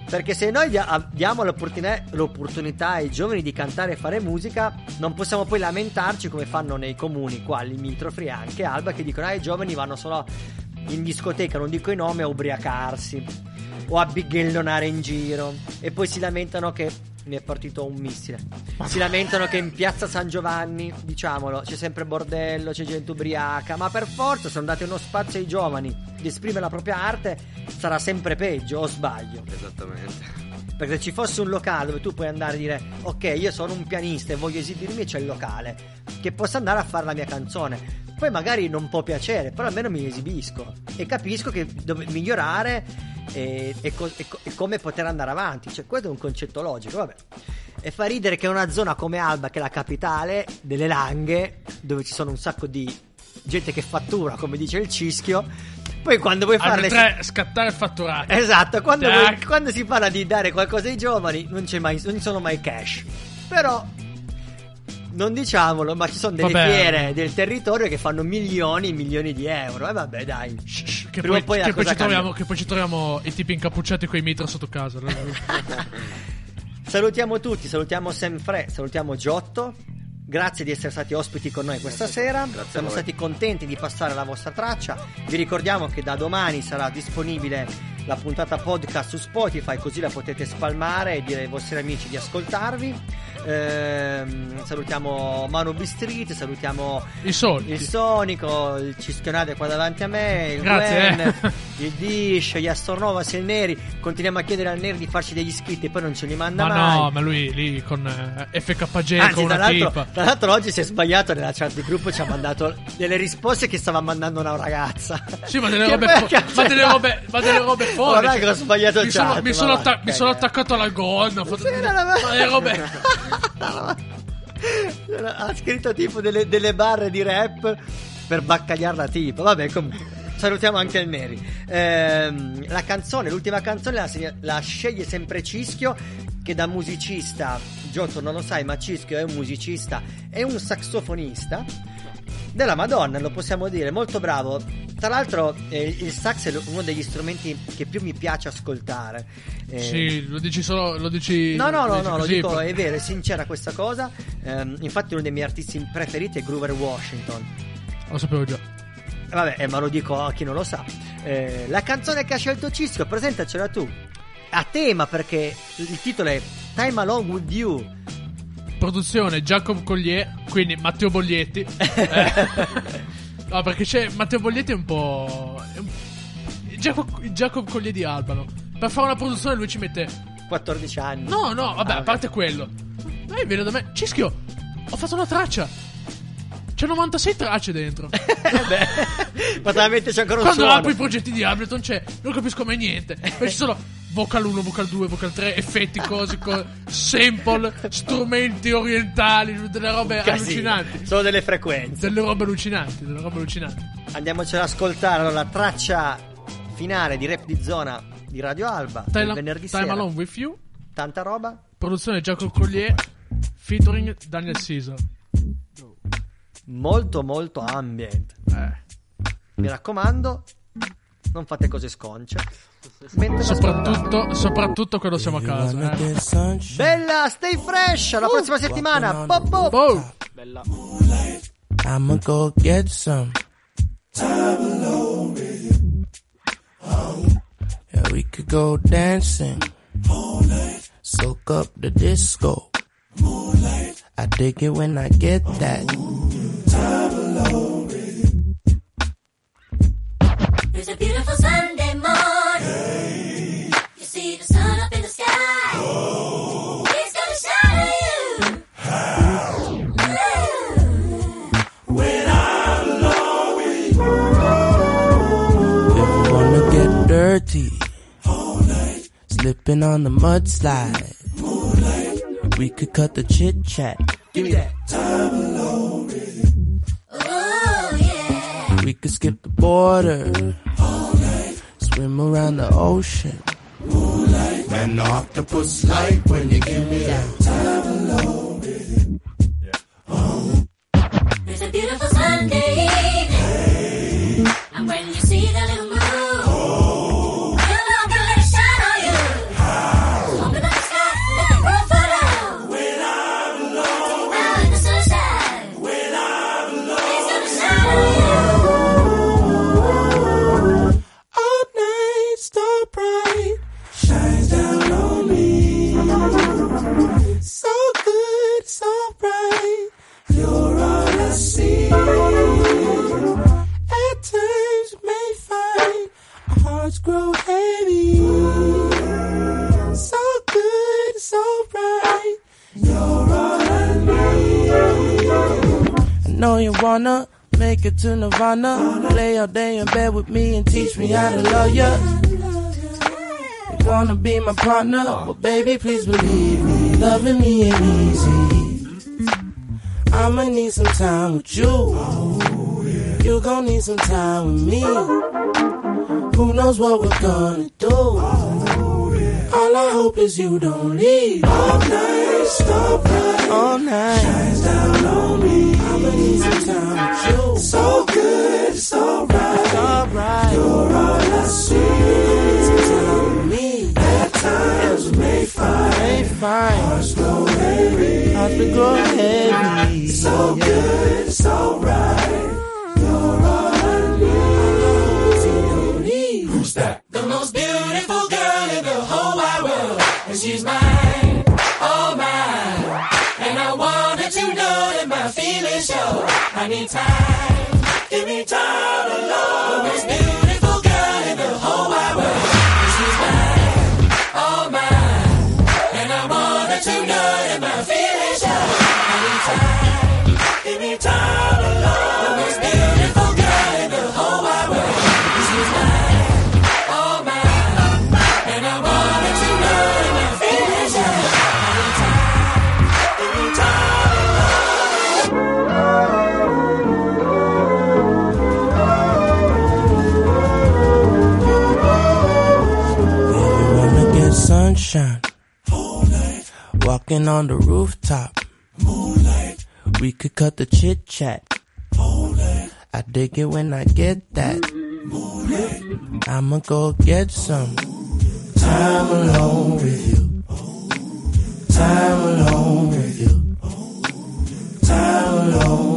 Perché se noi dia- diamo l'opportunità ai giovani di cantare e fare musica, non possiamo poi lamentarci come fanno nei comuni qua, limitrofi anche Alba, che dicono ah, i giovani vanno solo in discoteca, non dico i nomi, a ubriacarsi o a bighellonare in giro e poi si lamentano che mi è partito un missile. Si lamentano che in piazza San Giovanni, diciamolo, c'è sempre bordello, c'è gente ubriaca, ma per forza se non date uno spazio ai giovani di esprimere la propria arte sarà sempre peggio, o sbaglio? Esattamente. Perché se ci fosse un locale dove tu puoi andare a dire ok, io sono un pianista e voglio esibirmi, c'è il locale che posso andare a fare la mia canzone. Poi magari non può piacere, però almeno mi esibisco e capisco che devo migliorare e, e co- e co- e come poter andare avanti. Cioè, questo è un concetto logico, vabbè. E fa ridere che una zona come Alba, che è la capitale delle Langhe, dove ci sono un sacco di gente che fattura, come dice il cischio, poi quando vuoi fare le scattare il fatturato. Esatto, quando, vuoi- quando si parla di dare qualcosa ai giovani non, c'è mai, non ci sono mai cash. Però non diciamolo, ma ci sono delle Vabbè. fiere del territorio che fanno milioni e milioni di euro. E vabbè, dai. Che Prima poi, o poi la che, poi troviamo, che poi ci troviamo i tipi incappucciati con i mitra sotto casa. Salutiamo tutti, salutiamo Sam Fre, salutiamo Giotto. Grazie di essere stati ospiti con noi questa sera. Siamo voi. stati contenti di passare la vostra traccia. Vi ricordiamo che da domani sarà disponibile la puntata podcast su Spotify, così la potete spalmare e dire ai vostri amici di ascoltarvi. Ehm, salutiamo Manu B Street, salutiamo il, Sonic. il Sonico, il Cischionate qua davanti a me, il Grazie, Gwen, eh. il Dish, gli Astornovas il Neri. Continuiamo a chiedere al Neri di farci degli iscritti e poi non ce li manda Ma mai. no, ma lui lì con eh, FKG Anzi, con una tipa. tra l'altro oggi si è sbagliato nella chat di gruppo, ci ha mandato delle risposte che stava mandando una ragazza. Sì, ma delle robe, ma delle robe, ma delle robe fuori. Guarda che ho sbagliato mi sono, mi sono atta- mi sono attaccato alla gonna. ho fatto- ma delle robe. ha scritto tipo delle, delle barre di rap per baccagliare la tipa. Vabbè, comunque. Salutiamo anche il Neri. Ehm, la canzone, l'ultima canzone la, la sceglie sempre Cischio, che da musicista, Giotto non lo sai, ma Cischio è un musicista, è un saxofonista della Madonna, lo possiamo dire, molto bravo. Tra l'altro eh, il sax è lo- uno degli strumenti che più mi piace ascoltare. Eh, Sì, lo dici solo. Lo dici. No, no, no, dici no, lo dico, è vero, è sincera questa cosa. Ehm, infatti uno dei miei artisti preferiti è Groover Washington. Lo sapevo già. Eh, Vabbè, eh, ma lo dico a chi non lo sa. Eh, la canzone che ha scelto Cisco, presentacela tu. A tema perché il titolo è Time Along With You. Produzione Jacob Collier, quindi Matteo Boglietti. Eh, no, perché c'è Matteo Boglietti è un po'. è un- Jacob, Jacob Collier di Albano. Per fare una produzione lui ci mette. 14 anni. No, no, vabbè, Ah, a parte quello. Lei viene da me. Cischio, ho fatto una traccia. C'è 96 tracce dentro. Poteva metterci ancora un Quando suono. apro i progetti di Ableton, c'è, non capisco mai niente. Poi ci sono vocal 1, vocal 2, vocal 3, effetti, cose, co- sample, strumenti orientali, delle robe allucinanti. Sono delle frequenze. Delle robe allucinanti, delle robe allucinanti. Andiamocela ad ascoltare allora, la traccia finale di Rap di Zona di Radio Alba. Time, venerdì Time sera. Alone With You, Tanta roba. produzione Jacob Collier, featuring Daniel Caesar. Molto molto ambient. Eh. Mi raccomando, non fate cose sconce. Soprattutto, soprattutto quando siamo a casa. Eh. Bella, stay fresh. Alla prossima settimana. Pop, pop. Bella. I'ma go get some. Yeah, we could go dancing. Soak up the disco. I dig it when I get that. It's a beautiful Sunday dirty, slipping on the mudslide. We could cut the chit chat. Give me that. time alone. Oh yeah. We could skip the border. Swim around the ocean. Man, octopus like when you give me that. It's a beautiful Sunday evening. And when you wanna make it to Nirvana. Lay all day in bed with me and teach me how to love ya. You wanna be my partner, but baby, please believe me, loving me ain't easy. I'ma need some time with you. You gon' need some time with me. Who knows what we're gonna do? All I hope is you don't leave. All night, stop right. All night, shines down easy. So good, it's alright. You're all I see. Times may find. Hearts So good, it's alright. I need time, give me time alone. on the rooftop. Moonlight. We could cut the chit chat. Moonlight. I dig it when I get that. Moonlight. I'ma go get some time alone with you. Time alone with you. Time alone.